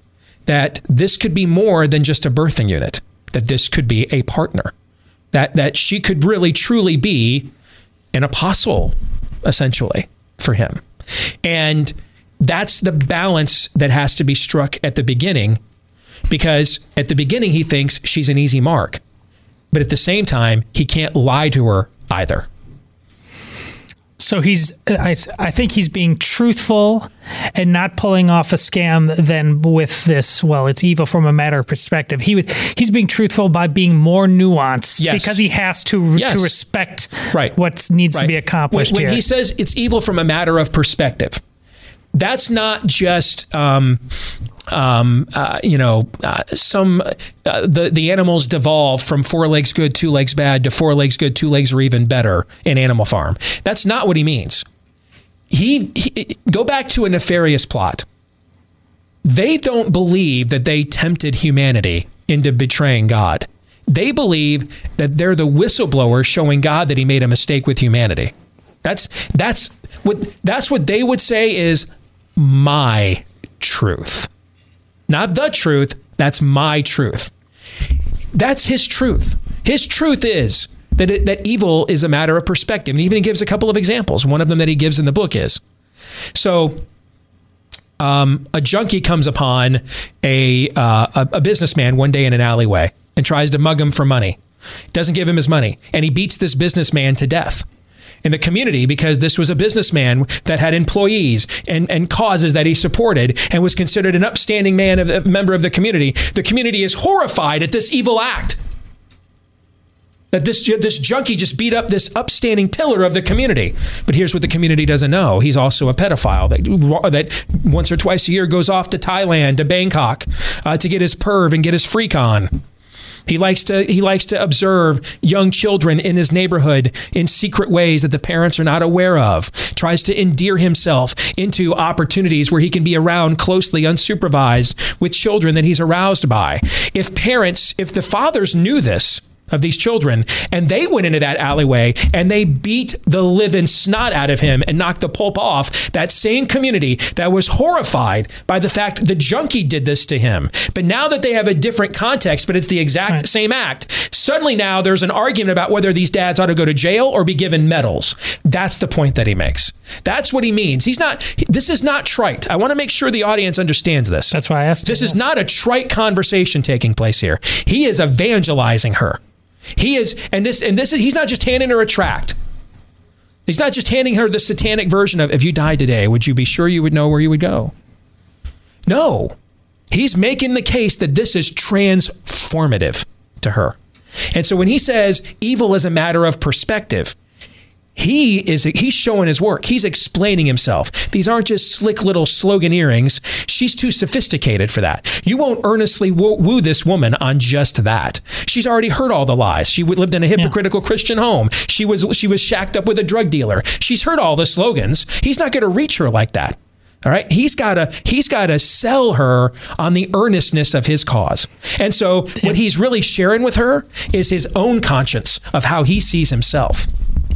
that this could be more than just a birthing unit, that this could be a partner, that, that she could really truly be an apostle, essentially, for him. And that's the balance that has to be struck at the beginning because at the beginning he thinks she's an easy mark. But at the same time, he can't lie to her either. So he's, I, I think he's being truthful and not pulling off a scam. Then with this, well, it's evil from a matter of perspective. He he's being truthful by being more nuanced Yes. because he has to Yes. to respect Right. what needs to be accomplished When, when he says it's evil from a matter of perspective, that's not just um, um, uh, you know uh, some uh, the the animals devolve from four legs good, two legs bad to four legs good, two legs are even better in Animal Farm. That's not what he means. He, he go back to a nefarious plot. They don't believe that they tempted humanity into betraying God. They believe that they're the whistleblower showing God that he made a mistake with humanity. That's that's what that's what they would say is my truth. Not the truth, that's my truth. That's his truth. His truth is that it, that evil is a matter of perspective. And even he gives a couple of examples. One of them that he gives in the book is so um, a junkie comes upon a, uh, a a businessman one day in an alleyway and tries to mug him for money. Doesn't give him his money, and he beats this businessman to death. In the community, because this was a businessman that had employees and, and causes that he supported and was considered an upstanding man, of, a member of the community, the community is horrified at this evil act that this this junkie just beat up this upstanding pillar of the community. But here's what the community doesn't know: he's also a pedophile that that once or twice a year goes off to Thailand to Bangkok uh, to get his perv and get his freak on. He likes to he likes to observe young children in his neighborhood in secret ways that the parents are not aware of. Tries to endear himself into opportunities where he can be around closely unsupervised with children that he's aroused by. If parents, if the fathers knew this, of these children, and they went into that alleyway and they beat the living snot out of him and knocked the pulp off. That same community that was horrified by the fact the junkie did this to him. But now that they have a different context, but it's the exact same act, suddenly now there's an argument about whether these dads ought to go to jail or be given medals. That's the point that he makes. That's what he means. He's not, this is not trite. I want to make sure the audience understands this. That's why I asked. This is not a trite conversation taking place here. He is evangelizing her. He is, and this, and this is, he's not just handing her a tract. He's not just handing her the satanic version of, if you died today, would you be sure you would know where you would go? No. He's making the case that this is transformative to her. And so when he says evil is a matter of perspective, he is he's showing his work. He's explaining himself. These aren't just slick little slogan earrings. She's too sophisticated for that. You won't earnestly woo, woo this woman on just that. She's already heard all the lies. She lived in a hypocritical Christian home. She was she was shacked up with a drug dealer. She's heard all the slogans. He's not going to reach her like that. All right, he's got to he's got to sell her on the earnestness of his cause. And so what he's really sharing with her is his own conscience of how he sees himself.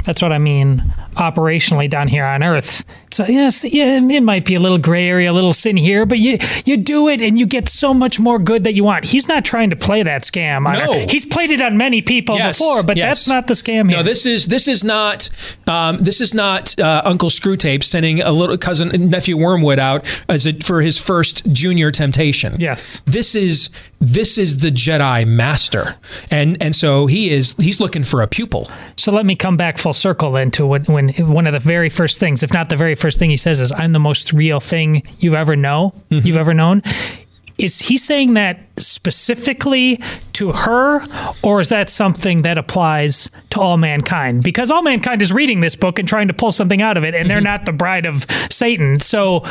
That's what I mean operationally down here on Earth. So yes, yeah, it might be a little gray area, a little sin here, but you you do it and you get so much more good that you want. He's not trying to play that scam. No. he's played it on many people Yes, before, but yes. that's not the scam here. No, this is this is not um, this is not uh, Uncle Screwtape sending a little cousin nephew Wormwood out as a, for his first junior temptation. Yes, this is this is the Jedi master, and and so he is he's looking for a pupil. So let me come back full circle then to when, when one of the very first things, if not the very first thing he says is, "I'm the most real thing you've ever know, Mm-hmm. you've ever known." Is he saying that specifically to her, or is that something that applies to all mankind? Because all mankind is reading this book and trying to pull something out of it, and they're not the bride of Satan. So,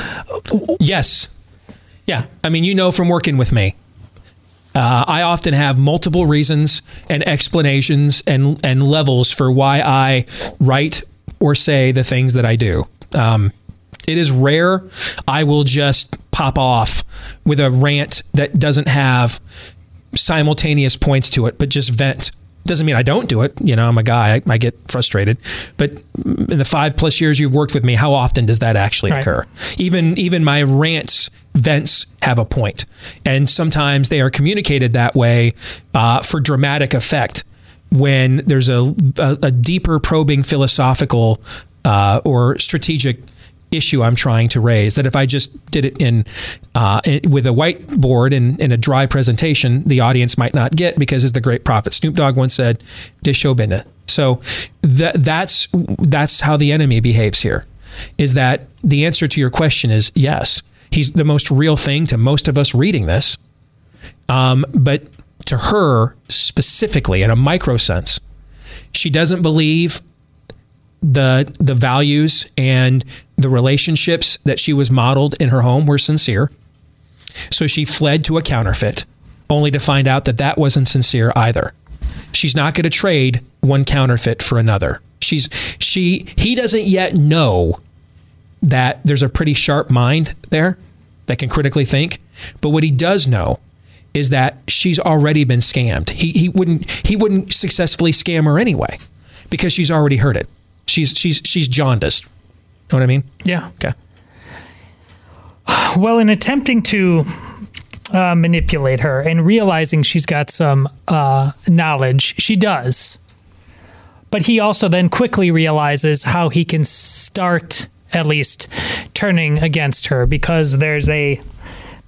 yes, yeah. I mean, you know from working with me. Uh, I often have multiple reasons and explanations and and levels for why I write or say the things that I do. Um, it is rare I will just pop off with a rant that doesn't have simultaneous points to it, but just vent. Doesn't mean I don't do it. You know, I'm a guy. I, I get frustrated. But in the five plus years you've worked with me, how often does that actually Right. occur? Even even my rants, vents have a point, and sometimes they are communicated that way uh, for dramatic effect. When there's a a, a deeper probing philosophical uh, or strategic issue I'm trying to raise. That if I just did it in, uh, with a whiteboard and in a dry presentation, the audience might not get because, as the great prophet Snoop Dogg once said, "Dishobinda." So that that's that's how the enemy behaves here. Is that the answer to your question? Is yes. He's the most real thing to most of us reading this, um, but to her specifically, in a micro sense, she doesn't believe the the values and the relationships that she was modeled in her home were sincere. So she fled to a counterfeit, only to find out that that wasn't sincere either. She's not going to trade one counterfeit for another. She's she he doesn't yet know that there's a pretty sharp mind there that can critically think, but what he does know is that she's already been scammed. He he wouldn't he wouldn't successfully scam her anyway because she's already heard it. She's she's she's jaundiced. Know what I mean? Yeah. Okay. Well, in attempting to uh, manipulate her and realizing she's got some uh, knowledge, she does. But he also then quickly realizes how he can start, at least, turning against her because there's a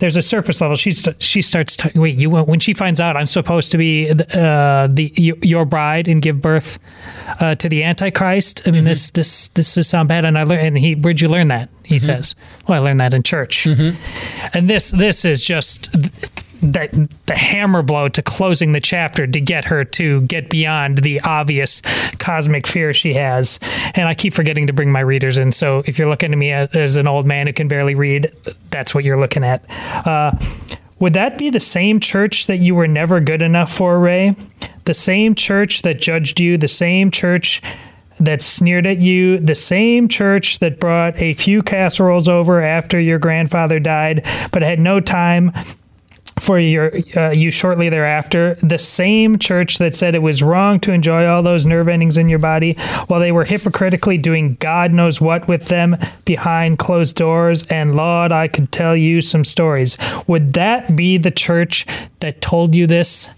there's a surface level. She st- she starts. T- wait, you when she finds out I'm supposed to be uh, the your bride and give birth uh, to the Antichrist. I mean, this this this does sound bad. And I learned. And he, where'd you learn that? He says, Well, I learned that in church. And this this is just th- that the hammer blow to closing the chapter to get her to get beyond the obvious cosmic fear she has. And I keep forgetting to bring my readers in. So if you're looking at me as an old man who can barely read, that's what you're looking at. Uh, would that be the same church that you were never good enough for, Rae? The same church that judged you, the same church that sneered at you, the same church that brought a few casseroles over after your grandfather died, but had no time for your uh, you shortly thereafter. The same church that said it was wrong to enjoy all those nerve endings in your body, while they were hypocritically doing God knows what with them behind closed doors. And Lord, I could tell you some stories. Would that be the church that told you this?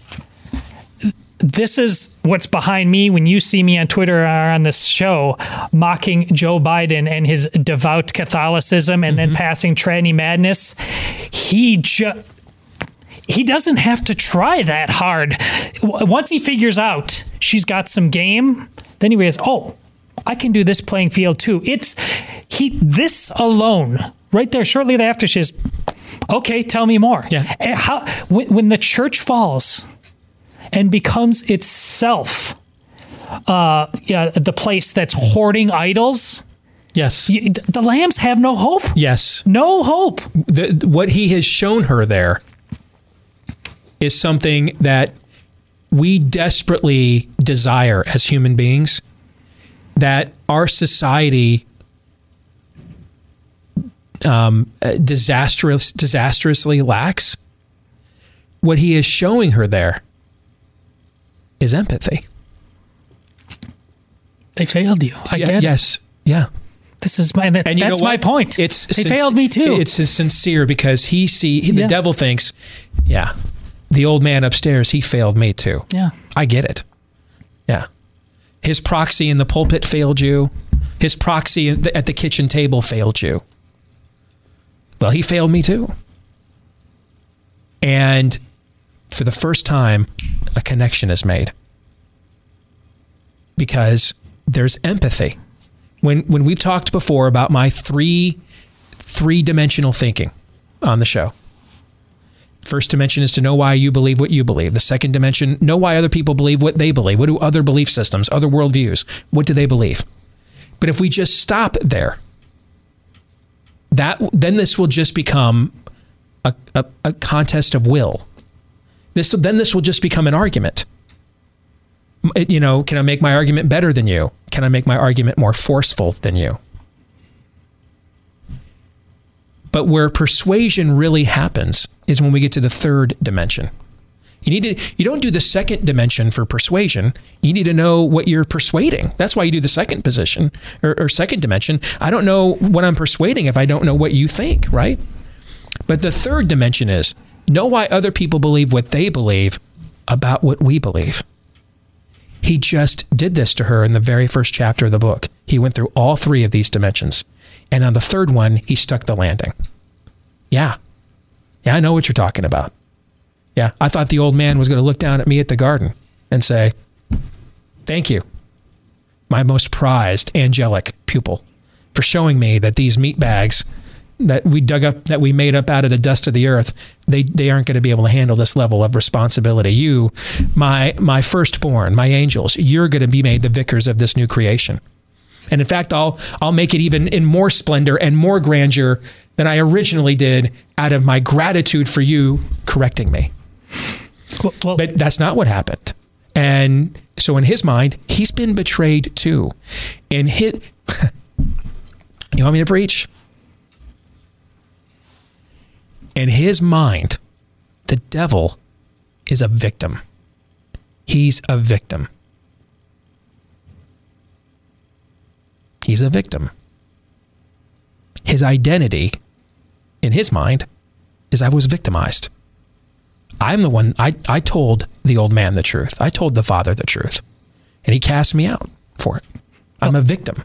this is what's behind me when you see me on Twitter or on this show mocking Joe Biden and his devout Catholicism and then passing tranny madness. He just he doesn't have to try that hard. Once he figures out she's got some game, then he realizes, oh, I can do this playing field too. It's he this alone right there shortly after she's okay. Tell me more. Yeah. How when, when the church falls and becomes itself uh, yeah, the place that's hoarding idols. Yes. the lambs have no hope. Yes. No hope. The, what he has shown her there is something that we desperately desire as human beings that our society um, disastrous, disastrously lacks. What he is showing her there is empathy. They failed you. I Yeah, get it. yes. Yeah. This is my. That, And that's my point. It's they sinc- failed me too. It's sincere because he see the devil thinks, yeah, the old man upstairs he failed me too. Yeah. I get it. Yeah, his proxy in the pulpit failed you. His proxy at the- kitchen table failed you. Well, he failed me too. And for the first time, a connection is made because there's empathy. When when we've talked before about my three three dimensional thinking on the show. First dimension is to know why you believe what you believe. The second dimension, know why other people believe what they believe. What do other belief systems, other worldviews, what do they believe? But if we just stop there, that then this will just become a, a, a contest of will. This then this will just become an argument. It- you know, can I make my argument better than you? Can I make my argument more forceful than you? But where persuasion really happens is when we get to the third dimension. You need to you don't do the second dimension for persuasion. You need to know what you're persuading. That's why you do the second position or, or second dimension. I don't know what I'm persuading if I don't know what you think, right? But the third dimension is know why other people believe what they believe about what we believe. He just did this to her in the very first chapter of the book. He went through all three of these dimensions. And on the third one, he stuck the landing. Yeah. Yeah, I know what you're talking about. Yeah, I thought the old man was going to look down at me at the garden and say, Thank you, my most prized angelic pupil, for showing me that these meat bags that we dug up, that we made up out of the dust of the earth, they, they aren't going to be able to handle this level of responsibility. You, my, my firstborn, my angels, you're going to be made the vicars of this new creation. And in fact, I'll, I'll make it even in more splendor and more grandeur than I originally did out of my gratitude for you correcting me. but that's not what happened. And so in his mind, he's been betrayed too. In his You want me to preach? In his mind, the devil is a victim. He's a victim. He's a victim. His identity, in his mind, is I was victimized. I'm the one, I, I told the old man the truth. I told the father the truth. And he cast me out for it. I'm a victim.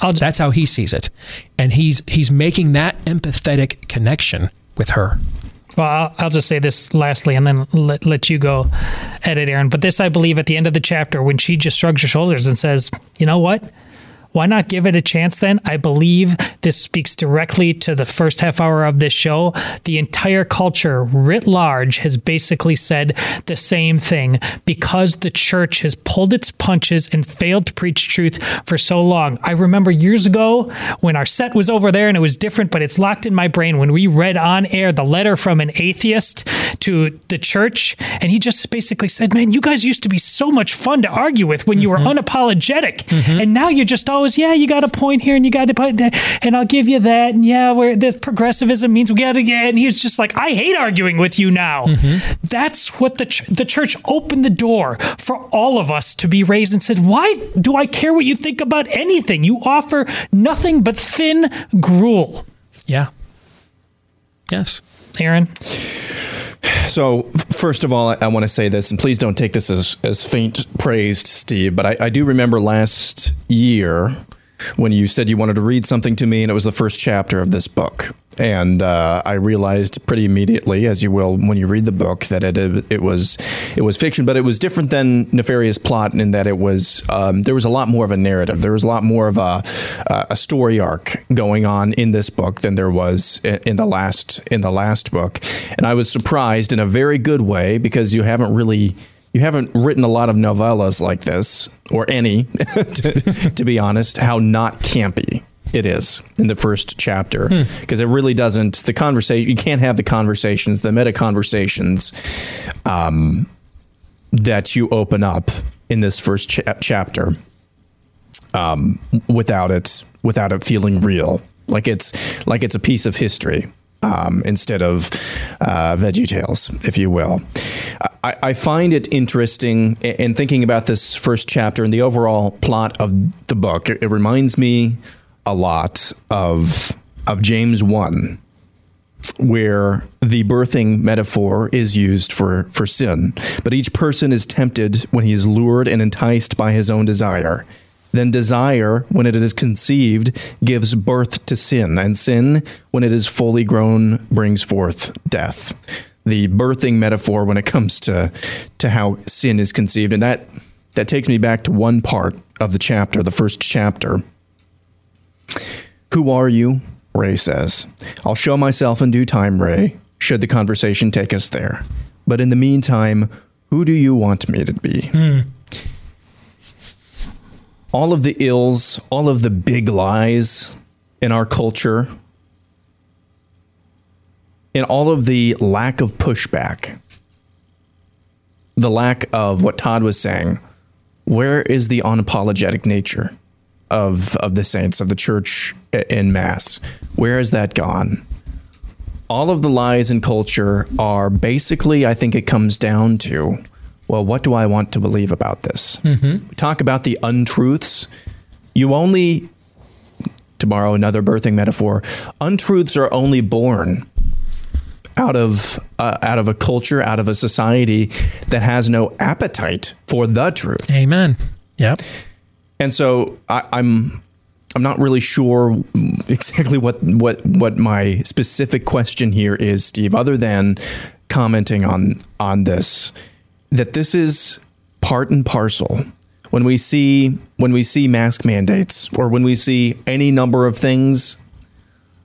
That's how he sees it. And he's he's making that empathetic connection with her. Well, I'll, I'll just say this lastly, and then let, let you go at it, Aaron. But this, I believe, at the end of the chapter, when she just shrugs her shoulders and says, "You know what? Why not give it a chance then? I believe this speaks directly to the first half hour of this show. The entire culture, writ large, has basically said the same thing because the church has pulled its punches and failed to preach truth for so long. I remember years ago when our set was over there and it was different, but it's locked in my brain when we read on air the letter from an atheist to the church, and he just basically said, Man, you guys used to be so much fun to argue with when you were mm-hmm. unapologetic. Mm-hmm. And now you're just always, yeah, you got a point here and you got to put that, and I'll give you that. And yeah, where the progressivism means we got to get. And he was just like, I hate arguing with you now. Mm-hmm. That's what the, ch- the church opened the door for all of us to be raised and said, Why do I care what you think about anything? You offer nothing but thin gruel. Yeah. Yes. Aaron? So, f- first of all, I, I want to say this, and please don't take this as, as faint praise, Steve, but I, I do remember last year when you said you wanted to read something to me, and it was the first chapter of this book. And uh, I realized pretty immediately, as you will when you read the book, that it it was it was fiction, but it was different than Nefarious Plot in that it was um, there was a lot more of a narrative. There was a lot more of a a story arc going on in this book than there was in the last in the last book. And I was surprised in a very good way because you haven't really you haven't written a lot of novellas like this or any to, to be honest how not campy it is in the first chapter. Because it really doesn't the conversation you can't have the conversations the meta conversations um, that you open up in this first cha- chapter um, without it without it feeling real. Like it's like it's a piece of history um, instead of uh, veggie tales if you will I, I find it interesting in in thinking about this first chapter and the overall plot of the book it, it reminds me a lot of of James 1 where the birthing metaphor is used for, for sin. But each person is tempted when he is lured and enticed by his own desire. Then desire, when it is conceived, gives birth to sin, and sin, when it is fully grown, brings forth death. The birthing metaphor when it comes to to how sin is conceived, and that that takes me back to one part of the chapter, the first chapter. Who are you? Rae says. I'll show myself in due time, Rae, should the conversation take us there. But in the meantime, who do you want me to be? Hmm. All of the ills, all of the big lies in our culture, and all of the lack of pushback the lack of what Todd was saying, where is the unapologetic nature of of the saints of the church in mass? Where has that gone? All of the lies in culture are basically, I think it comes down to, well, what do I want to believe about this? Mm-hmm. We talk about the untruths. You only, to borrow another birthing metaphor, untruths are only born out of uh, out of a culture, out of a society that has no appetite for the truth. Amen. Yep. And so I, I'm I'm not really sure exactly what what what my specific question here is, Steve, other than commenting on on this that this is part and parcel. When we see when we see mask mandates or when we see any number of things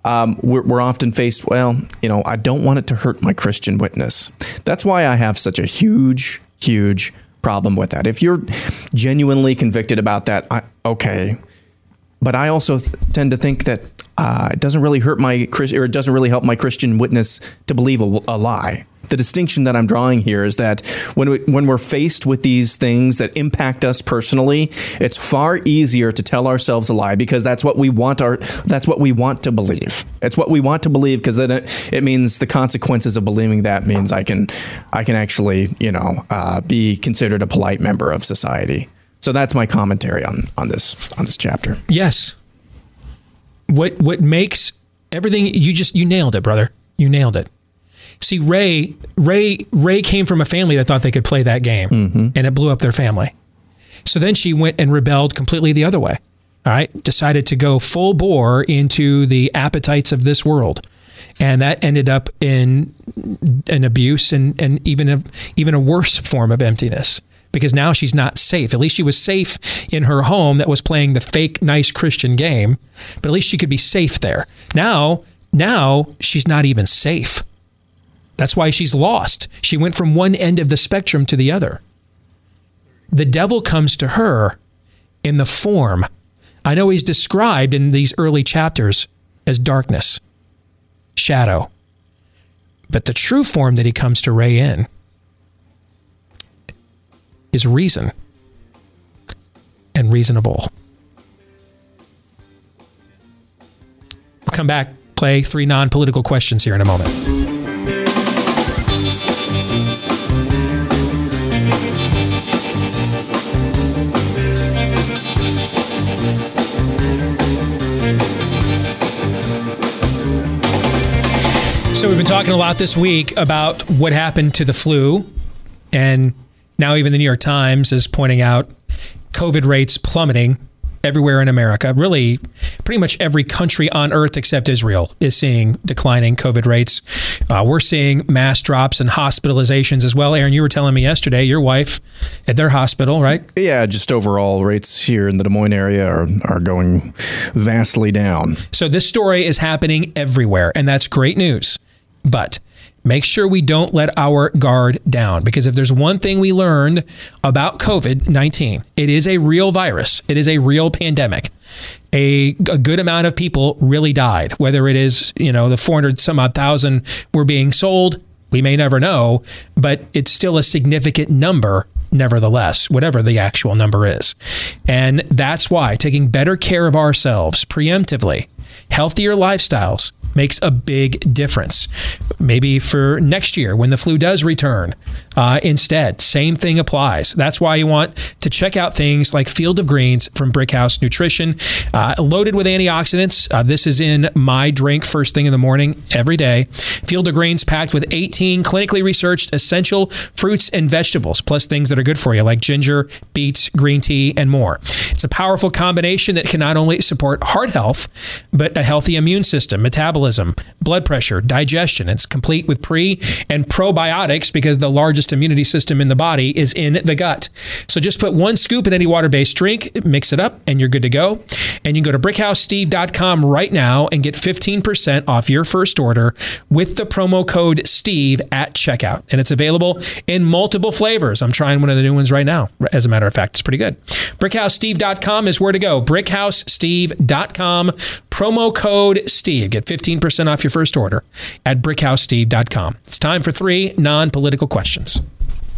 um, we're, we're often faced well you know i don't want it to hurt my christian witness. That's why i have such a huge huge problem with that. If you're genuinely convicted about that I, okay but i also th- tend to think that uh, it doesn't really hurt my Chris- or it doesn't really help my christian witness to believe a, a lie the distinction that I'm drawing here is that when we, when we're faced with these things that impact us personally, it's far easier to tell ourselves a lie because that's what we want our that's what we want to believe. It's what we want to believe because it, it means the consequences of believing that means I can I can actually you know uh, be considered a polite member of society. So that's my commentary on on this on this chapter. Yes. What what makes everything you just you nailed it, brother. You nailed it. See, Rae, Rae, Rae came from a family that thought they could play that game, mm-hmm. and it blew up their family. So then she went and rebelled completely the other way. All right, decided to go full bore into the appetites of this world, and that ended up in an abuse and and even a even a worse form of emptiness because now she's not safe. At least she was safe in her home that was playing the fake nice Christian game, but at least she could be safe there. Now, now she's not even safe. That's why she's lost. She went from one end of the spectrum to the other. The devil comes to her in the form. I know he's described in these early chapters as darkness, shadow. But the true form that he comes to Rae in is reason and reasonable. We'll come back, play three non political questions here in a moment. So we've been talking a lot this week about what happened to the flu, and now even the New York Times is pointing out COVID rates plummeting everywhere in America. Really, pretty much every country on earth except Israel is seeing declining COVID rates. Uh, we're seeing mass drops in hospitalizations as well. Aaron, you were telling me yesterday your wife at their hospital, right? Yeah, just overall rates here in the Des Moines area are, are going vastly down. So this story is happening everywhere, and that's great news. But make sure we don't let our guard down because if there's one thing we learned about COVID 19, it is a real virus, it is a real pandemic. A, a, good amount of people really died, whether it is, you know, the 400 some odd thousand were being sold. We may never know, but it's still a significant number nevertheless, whatever the actual number is. And that's why taking better care of ourselves preemptively, healthier lifestyles, makes a big difference. Maybe for next year when the flu does return, uh, instead, same thing applies. That's why you want to check out things like Field of Greens from Brickhouse Nutrition, uh, loaded with antioxidants. Uh, this is in my drink first thing in the morning every day. Field of Greens packed with 18 clinically researched essential fruits and vegetables, plus things that are good for you like ginger, beets, green tea, and more. It's a powerful combination that can not only support heart health, but a healthy immune system, metabolism blood pressure, digestion. It's complete with pre and probiotics because the largest immunity system in the body is in the gut. So just put one scoop in any water based drink, mix it up, and you're good to go. And you can go to brickhousesteve.com right now and get 15% off your first order with the promo code Steve at checkout. And it's available in multiple flavors. I'm trying one of the new ones right now. As a matter of fact, it's pretty good. BrickHouseSteve.com is where to go. BrickHouseSteve.com, promo code Steve. Get 15% off your first order at BrickHouseSteve.com. It's time for three non political questions.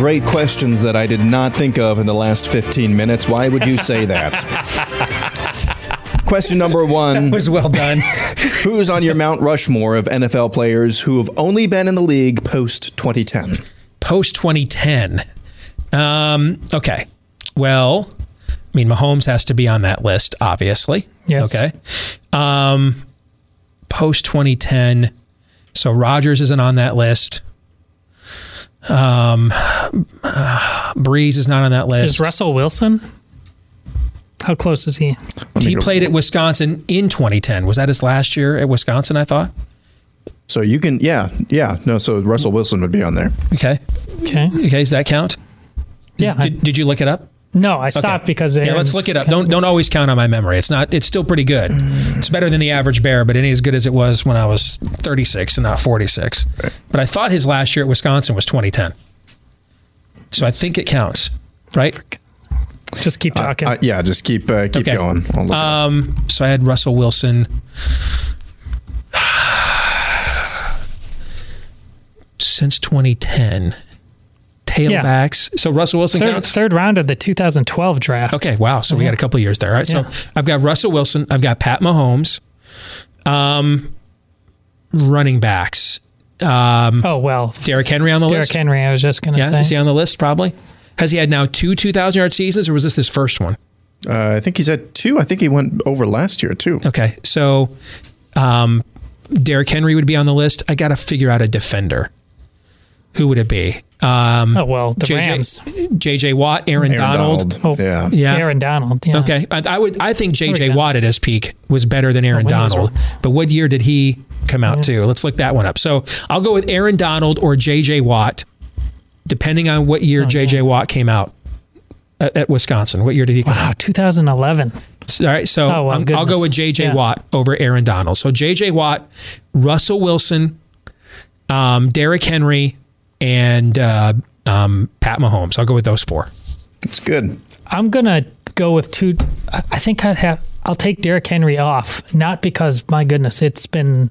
great questions that I did not think of in the last 15 minutes. Why would you say that? Question number one. That was well done. Who's on your Mount Rushmore of NFL players who have only been in the league post 2010? Post 2010. Um, okay. Well, I mean, Mahomes has to be on that list, obviously. Yes. Okay. Um, Post 2010. So Rodgers isn't on that list. Um, uh, Brees is not on that list. Is Russell Wilson? How close is he? he played at Wisconsin in 2010. Was that his last year at Wisconsin? I thought. So you can, yeah, yeah. No, so Russell Wilson would be on there. Okay. Okay. Okay. Does that count? Yeah. I- Did, did you look it up? No, I stopped because Yeah, let's look it up. Don't don't always count on my memory. It's not. It's still pretty good. It's better than the average bear, but it ain't as good as it was when I was 36 and not 46. But I thought his last year at Wisconsin was 2010. So I think it counts, right? Just keep talking. Uh, yeah, just keep uh, keep Okay. going. I'll look it up. Um, so I had Russell Wilson. Since 2010, tailbacks. So Russell Wilson third, counts. third round of the 2012 draft. Okay, wow. So we got a couple of years there. All right. Yeah. So I've got Russell Wilson. I've got Pat Mahomes. Um, running backs. Um, oh well, Derrick Henry on the Derrick list. Derrick Henry. I was just going to Yeah, say. is he on the list? Probably. Has he had now two 2,000 yard seasons, or was this his first one? Uh, I think he's had two. I think he went over last year too. Okay, so um, Derrick Henry would be on the list. I got to figure out a defender. Who would it be? Um, oh well, the JJ, Rams. JJ Watt, Aaron, Aaron Donald. Donald. Oh, Yeah. Yeah. Aaron Donald. Yeah. Okay, I, I would. I think JJ. Watt at his peak was better than Aaron Oh, Donald. But what year did he come out to? Let's look that one up. So I'll go with Aaron Donald or JJ Watt, depending on what Oh, year JJ Watt came out at, at Wisconsin. What year did he come Wow, out? 2011. All right, so Oh, well, I'm- I'll go with JJ Yeah. Watt over Aaron Donald. So JJ Watt, Russell Wilson, um, Derrick Henry, and uh, um, Pat Mahomes. I'll go with those four. It's good. I'm gonna go with two. I I think I'd have. I'll take Derrick Henry off, not because my goodness, it's been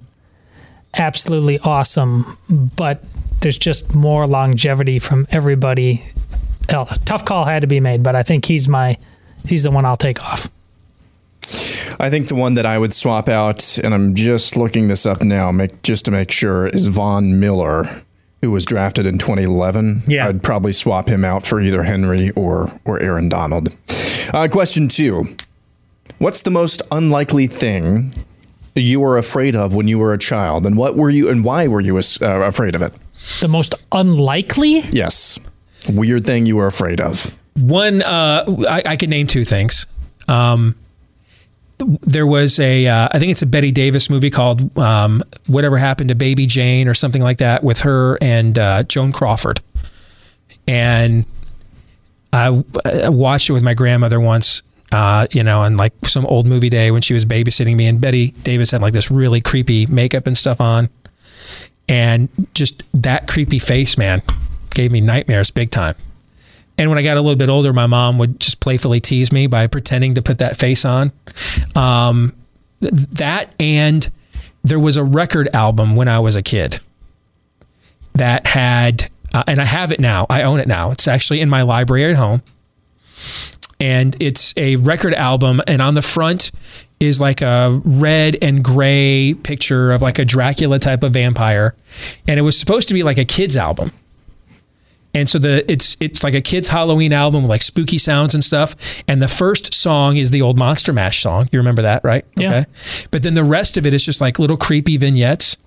absolutely awesome, but there's just more longevity from everybody. Hell, tough call had to be made, but I think he's my he's the one I'll take off. I think the one that I would swap out, and I'm just looking this up now, make just to make sure, is Von Miller, who was drafted in 2011. Yeah. I'd probably swap him out for either Henry or or Aaron Donald. Uh, question two: What's the most unlikely thing you were afraid of when you were a child, and what were you, and why were you uh, afraid of it? The most unlikely? Yes, weird thing you were afraid of. One, uh, I, I could name two things. Um, there was a, uh, I think it's a Bette Davis movie called um, "Whatever Happened to Baby Jane" or something like that, with her and uh, Joan Crawford. And I, I watched it with my grandmother once, uh, you know, on like some old movie day when she was babysitting me, and Bette Davis had like this really creepy makeup and stuff on, and just that creepy face, man, gave me nightmares big time. And when I got a little bit older, my mom would just playfully tease me by pretending to put that face on. Um, that and there was a record album when I was a kid that had, uh, and I have it now. I own it now. It's actually in my library at home. And it's a record album, and on the front is like a red and gray picture of like a Dracula type of vampire. And it was supposed to be like a kid's album. And so the it's it's like a kids Halloween album with like spooky sounds and stuff. And the first song is the old Monster Mash song. You remember that, right? Yeah. Okay. But then the rest of it is just like little creepy vignettes.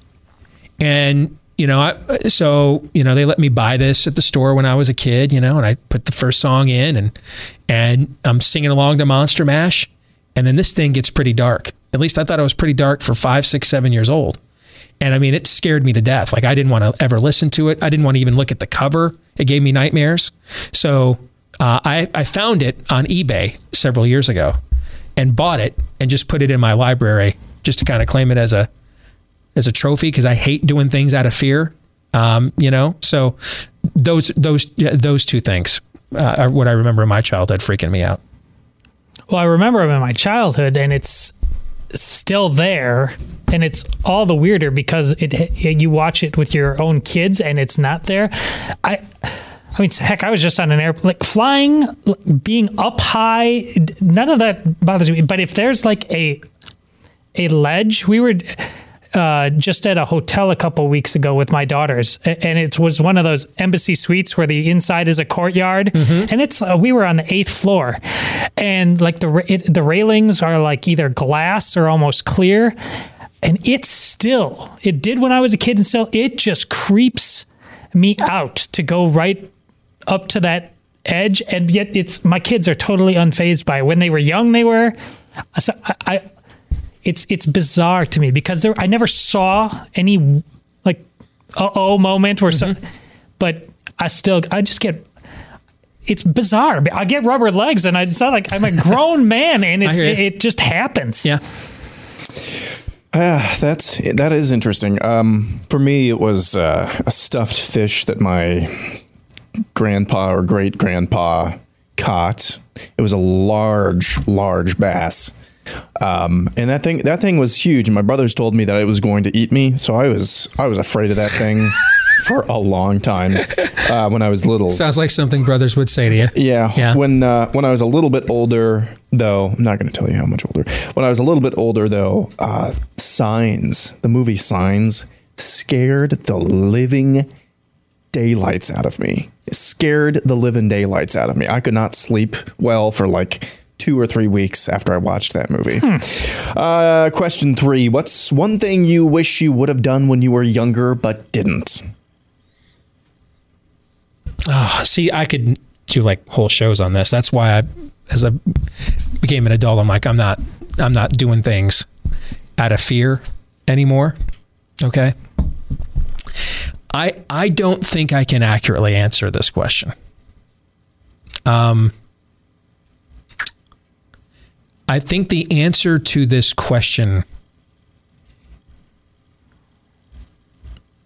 And you know, I, so you know, they let me buy this at the store when I was a kid. You know, and I put the first song in, and and I'm singing along to Monster Mash, and then this thing gets pretty dark. At least I thought it was pretty dark for five, six, seven years old. And I mean, it scared me to death. Like I didn't want to ever listen to it. I didn't want to even look at the cover. It gave me nightmares. So uh, I, I found it on eBay several years ago and bought it and just put it in my library just to kind of claim it as a as a trophy because I hate doing things out of fear. Um, you know, so those those those two things uh, are what I remember in my childhood freaking me out. Well, I remember them in my childhood, and it's still there, and it's all the weirder because it you watch it with your own kids, and it's not there. I. I mean, heck, I was just on an airplane, like flying, being up high. None of that bothers me. But if there's like a a ledge, we were uh, just at a hotel a couple weeks ago with my daughters, and it was one of those embassy suites where the inside is a courtyard, and it's uh, we were on the eighth floor, and like the it, the railings are like either glass or almost clear, and it's still it did when I was a kid, and still it just creeps me out to go right up to that edge, and yet it's my kids are totally unfazed by it. When they were young, they were. So I, I it's it's bizarre to me because there I never saw any like uh oh moment where some, but I still I just get. It's bizarre. I get rubber legs, and I, it's not like I'm a grown man, and it's, it, it just happens. Yeah. Ah, that's that is interesting. Um, for me, it was uh, a stuffed fish that my grandpa or great grandpa caught. It was a large, large bass, um, and that thing that thing was huge. And my brothers told me that it was going to eat me, so I was I was afraid of that thing for a long time uh, when I was little. Sounds like something brothers would say to you. Yeah. Yeah. When uh, when I was a little bit older, though, I'm not going to tell you how much older. When I was a little bit older, though, uh, Signs, the movie Signs, scared the living daylights out of me. It scared the living daylights out of me. I could not sleep well for like two or three weeks after I watched that movie. Uh, question three: What's one thing you wish you would have done when you were younger but didn't? Oh, see, I could do like whole shows on this. That's why I, as I became an adult, I'm like, I'm not, I'm not doing things out of fear anymore. Okay. I I don't think I can accurately answer this question. Um, I think the answer to this question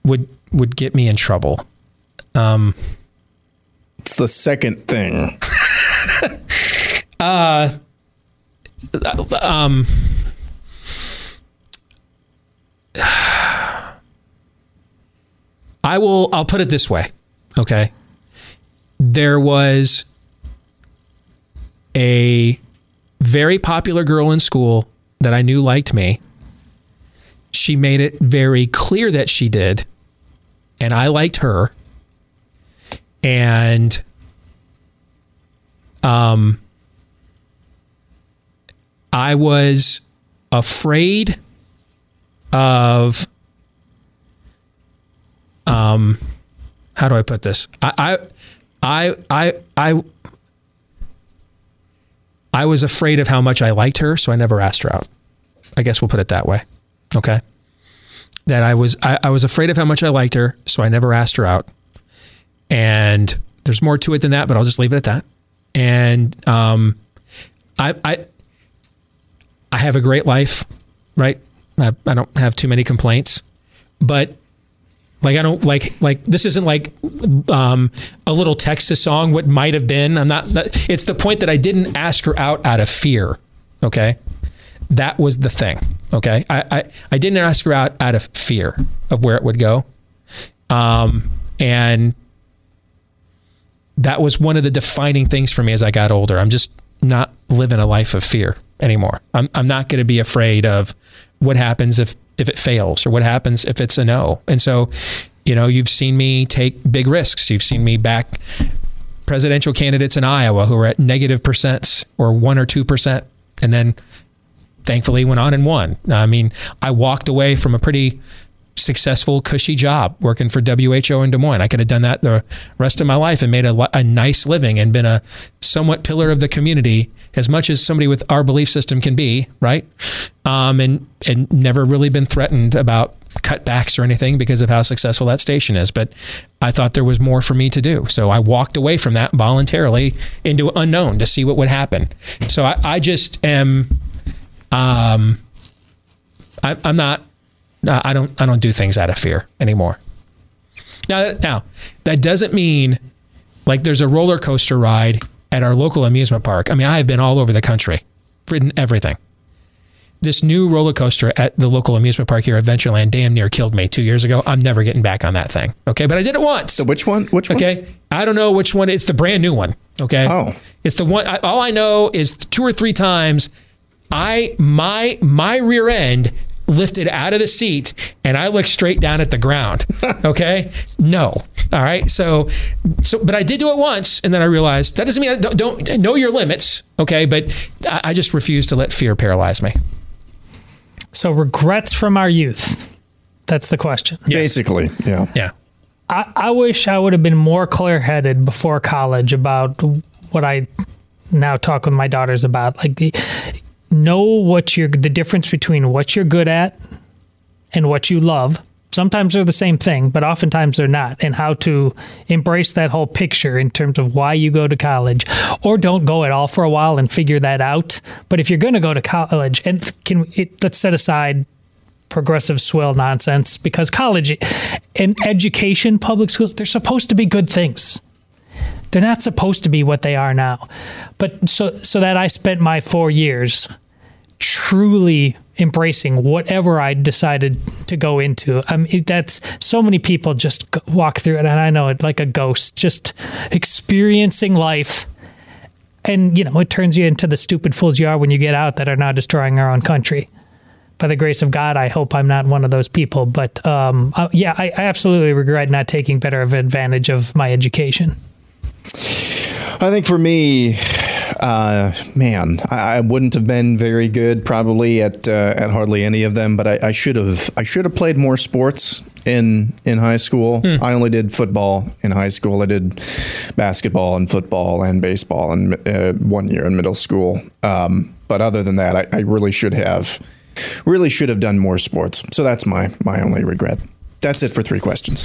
would would get me in trouble. Um, it's the second thing. uh, um, I will. I'll put it this way. Okay. There was a very popular girl in school that I knew liked me. She made it very clear that she did, and I liked her. And um, I was afraid of um how do I put this? I I I I I, I was afraid of how much I liked her, so I never asked her out. I guess we'll put it that way. Okay. That I was I, I was afraid of how much I liked her, so I never asked her out. And there's more to it than that, but I'll just leave it at that. And um I I I have a great life, right? I, I don't have too many complaints, but like I don't like like this isn't like um, a little Texas song. What might have been. I'm not. That, it's the point that I didn't ask her out out of fear. Okay, that was the thing. Okay, I I, I didn't ask her out out of fear of where it would go, um, and that was one of the defining things for me as I got older. I'm just not living a life of fear anymore. I'm I'm not going to be afraid of what happens if if it fails or what happens if it's a no. And so, you know, you've seen me take big risks. You've seen me back presidential candidates in Iowa who were at negative percents or 1 or 2% and then thankfully went on and won. I mean, I walked away from a pretty successful, cushy job working for WHO in Des Moines. I could have done that the rest of my life and made a, a nice living and been a somewhat pillar of the community as much as somebody with our belief system can be, right? Um, and and never really been threatened about cutbacks or anything because of how successful that station is, but I thought there was more for me to do. So I walked away from that voluntarily into unknown to see what would happen. So I, I just am, um, I, I'm not, I don't, I don't do things out of fear anymore. Now, now that doesn't mean like there's a roller coaster ride at our local amusement park. I mean, I have been all over the country, ridden everything. This new roller coaster at the local amusement park here, Adventureland, damn near killed me two years ago. I'm never getting back on that thing. Okay, but I did it once. So which one? Which one? Okay, I don't know which one. It's the brand new one. Okay. Oh, it's the one. I, all I know is two or three times, I my my rear end lifted out of the seat and I looked straight down at the ground. Okay. no. All right. So, so, but I did do it once and then I realized that doesn't mean I don't, don't know your limits. Okay. But I, I just refuse to let fear paralyze me. So, regrets from our youth. That's the question. Basically. Yeah. Yeah. I, I wish I would have been more clear headed before college about what I now talk with my daughters about. Like the know what you're the difference between what you're good at and what you love. Sometimes they're the same thing, but oftentimes they're not. And how to embrace that whole picture in terms of why you go to college, or don't go at all for a while and figure that out. But if you're going to go to college, and can it, let's set aside progressive swill nonsense because college and education, public schools, they're supposed to be good things. They're not supposed to be what they are now. But so so that I spent my 4 years truly embracing whatever I decided to go into. I mean, that's so many people just walk through it, and I know it like a ghost, just experiencing life. And you know, it turns you into the stupid fools you are when you get out that are now destroying our own country. By the grace of God, I hope I'm not one of those people. But um, uh, yeah, I, I absolutely regret not taking better of advantage of my education. I think for me, uh, man, I, I, wouldn't have been very good probably at uh, at hardly any of them, but I, I, should have I should have played more sports in in high school. Hmm. I only did football in high school. I did basketball and football and baseball in uh, one year in middle school. Um, but other than that, I, I really should have really should have done more sports. So that's my my only regret. That's it for three questions.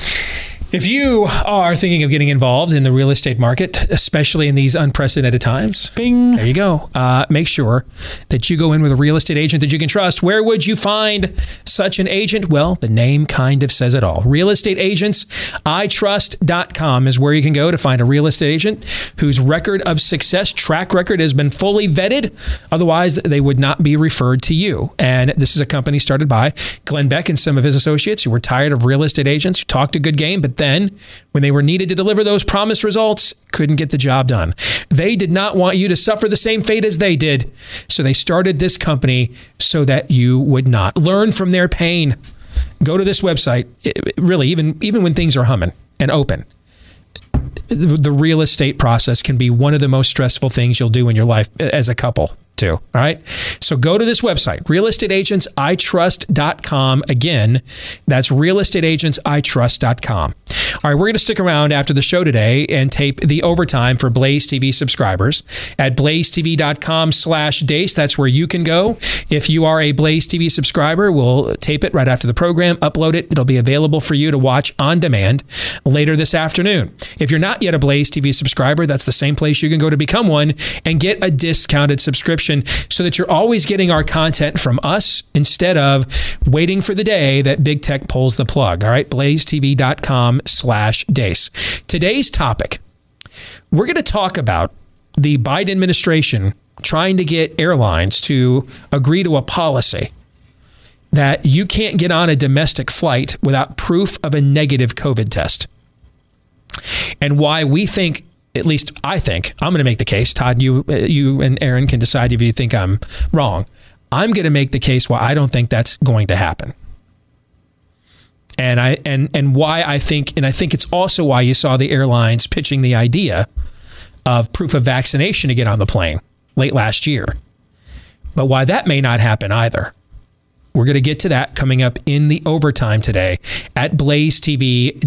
If you are thinking of getting involved in the real estate market, especially in these unprecedented times, Bing. there you go. Uh, make sure that you go in with a real estate agent that you can trust. Where would you find such an agent? Well, the name kind of says it all. Real estate agents, itrust.com is where you can go to find a real estate agent whose record of success, track record has been fully vetted. Otherwise, they would not be referred to you. And this is a company started by Glenn Beck and some of his associates who were tired of real estate agents who talked a good game, but then, when they were needed to deliver those promised results, couldn't get the job done. They did not want you to suffer the same fate as they did. So they started this company so that you would not. Learn from their pain. Go to this website. It, really, even even when things are humming and open, the real estate process can be one of the most stressful things you'll do in your life as a couple to. All right. So go to this website, realestateagentsitrust.com. Again, that's realestateagentsitrust.com. All right, we're going to stick around after the show today and tape the overtime for Blaze TV subscribers at blazetv.com slash deace. That's where you can go. If you are a Blaze TV subscriber, we'll tape it right after the program, upload it. It'll be available for you to watch on demand later this afternoon. If you're not yet a Blaze TV subscriber, that's the same place you can go to become one and get a discounted subscription so that you're always getting our content from us instead of waiting for the day that big tech pulls the plug. All right, blazetv.com slash deace. Today's topic, we're going to talk about the Biden administration trying to get airlines to agree to a policy that you can't get on a domestic flight without proof of a negative COVID test. And why we think, at least I think, I'm going to make the case. Todd, you, uh, you and Aaron can decide if you think I'm wrong. I'm going to make the case why I don't think that's going to happen and I and and why I think and I think it's also why you saw the airlines pitching the idea of proof of vaccination to get on the plane late last year. But why that may not happen either. We're going to get to that coming up in the overtime today at blazetv.com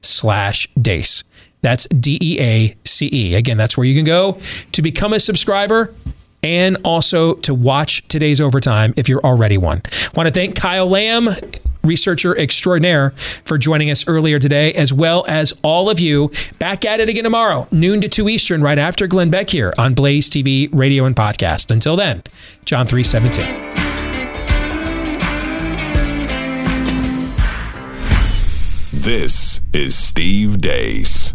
slash deace. That's D-E-A-C-E. Again, that's where you can go to become a subscriber and also to watch today's overtime if you're already one. Want to thank Kyle Lamb researcher extraordinaire, for joining us earlier today, as well as all of you. Back at it again tomorrow, noon to 2 Eastern, right after Glenn Beck here on Blaze TV, radio, and podcast. Until then, John 317. This is Steve Deace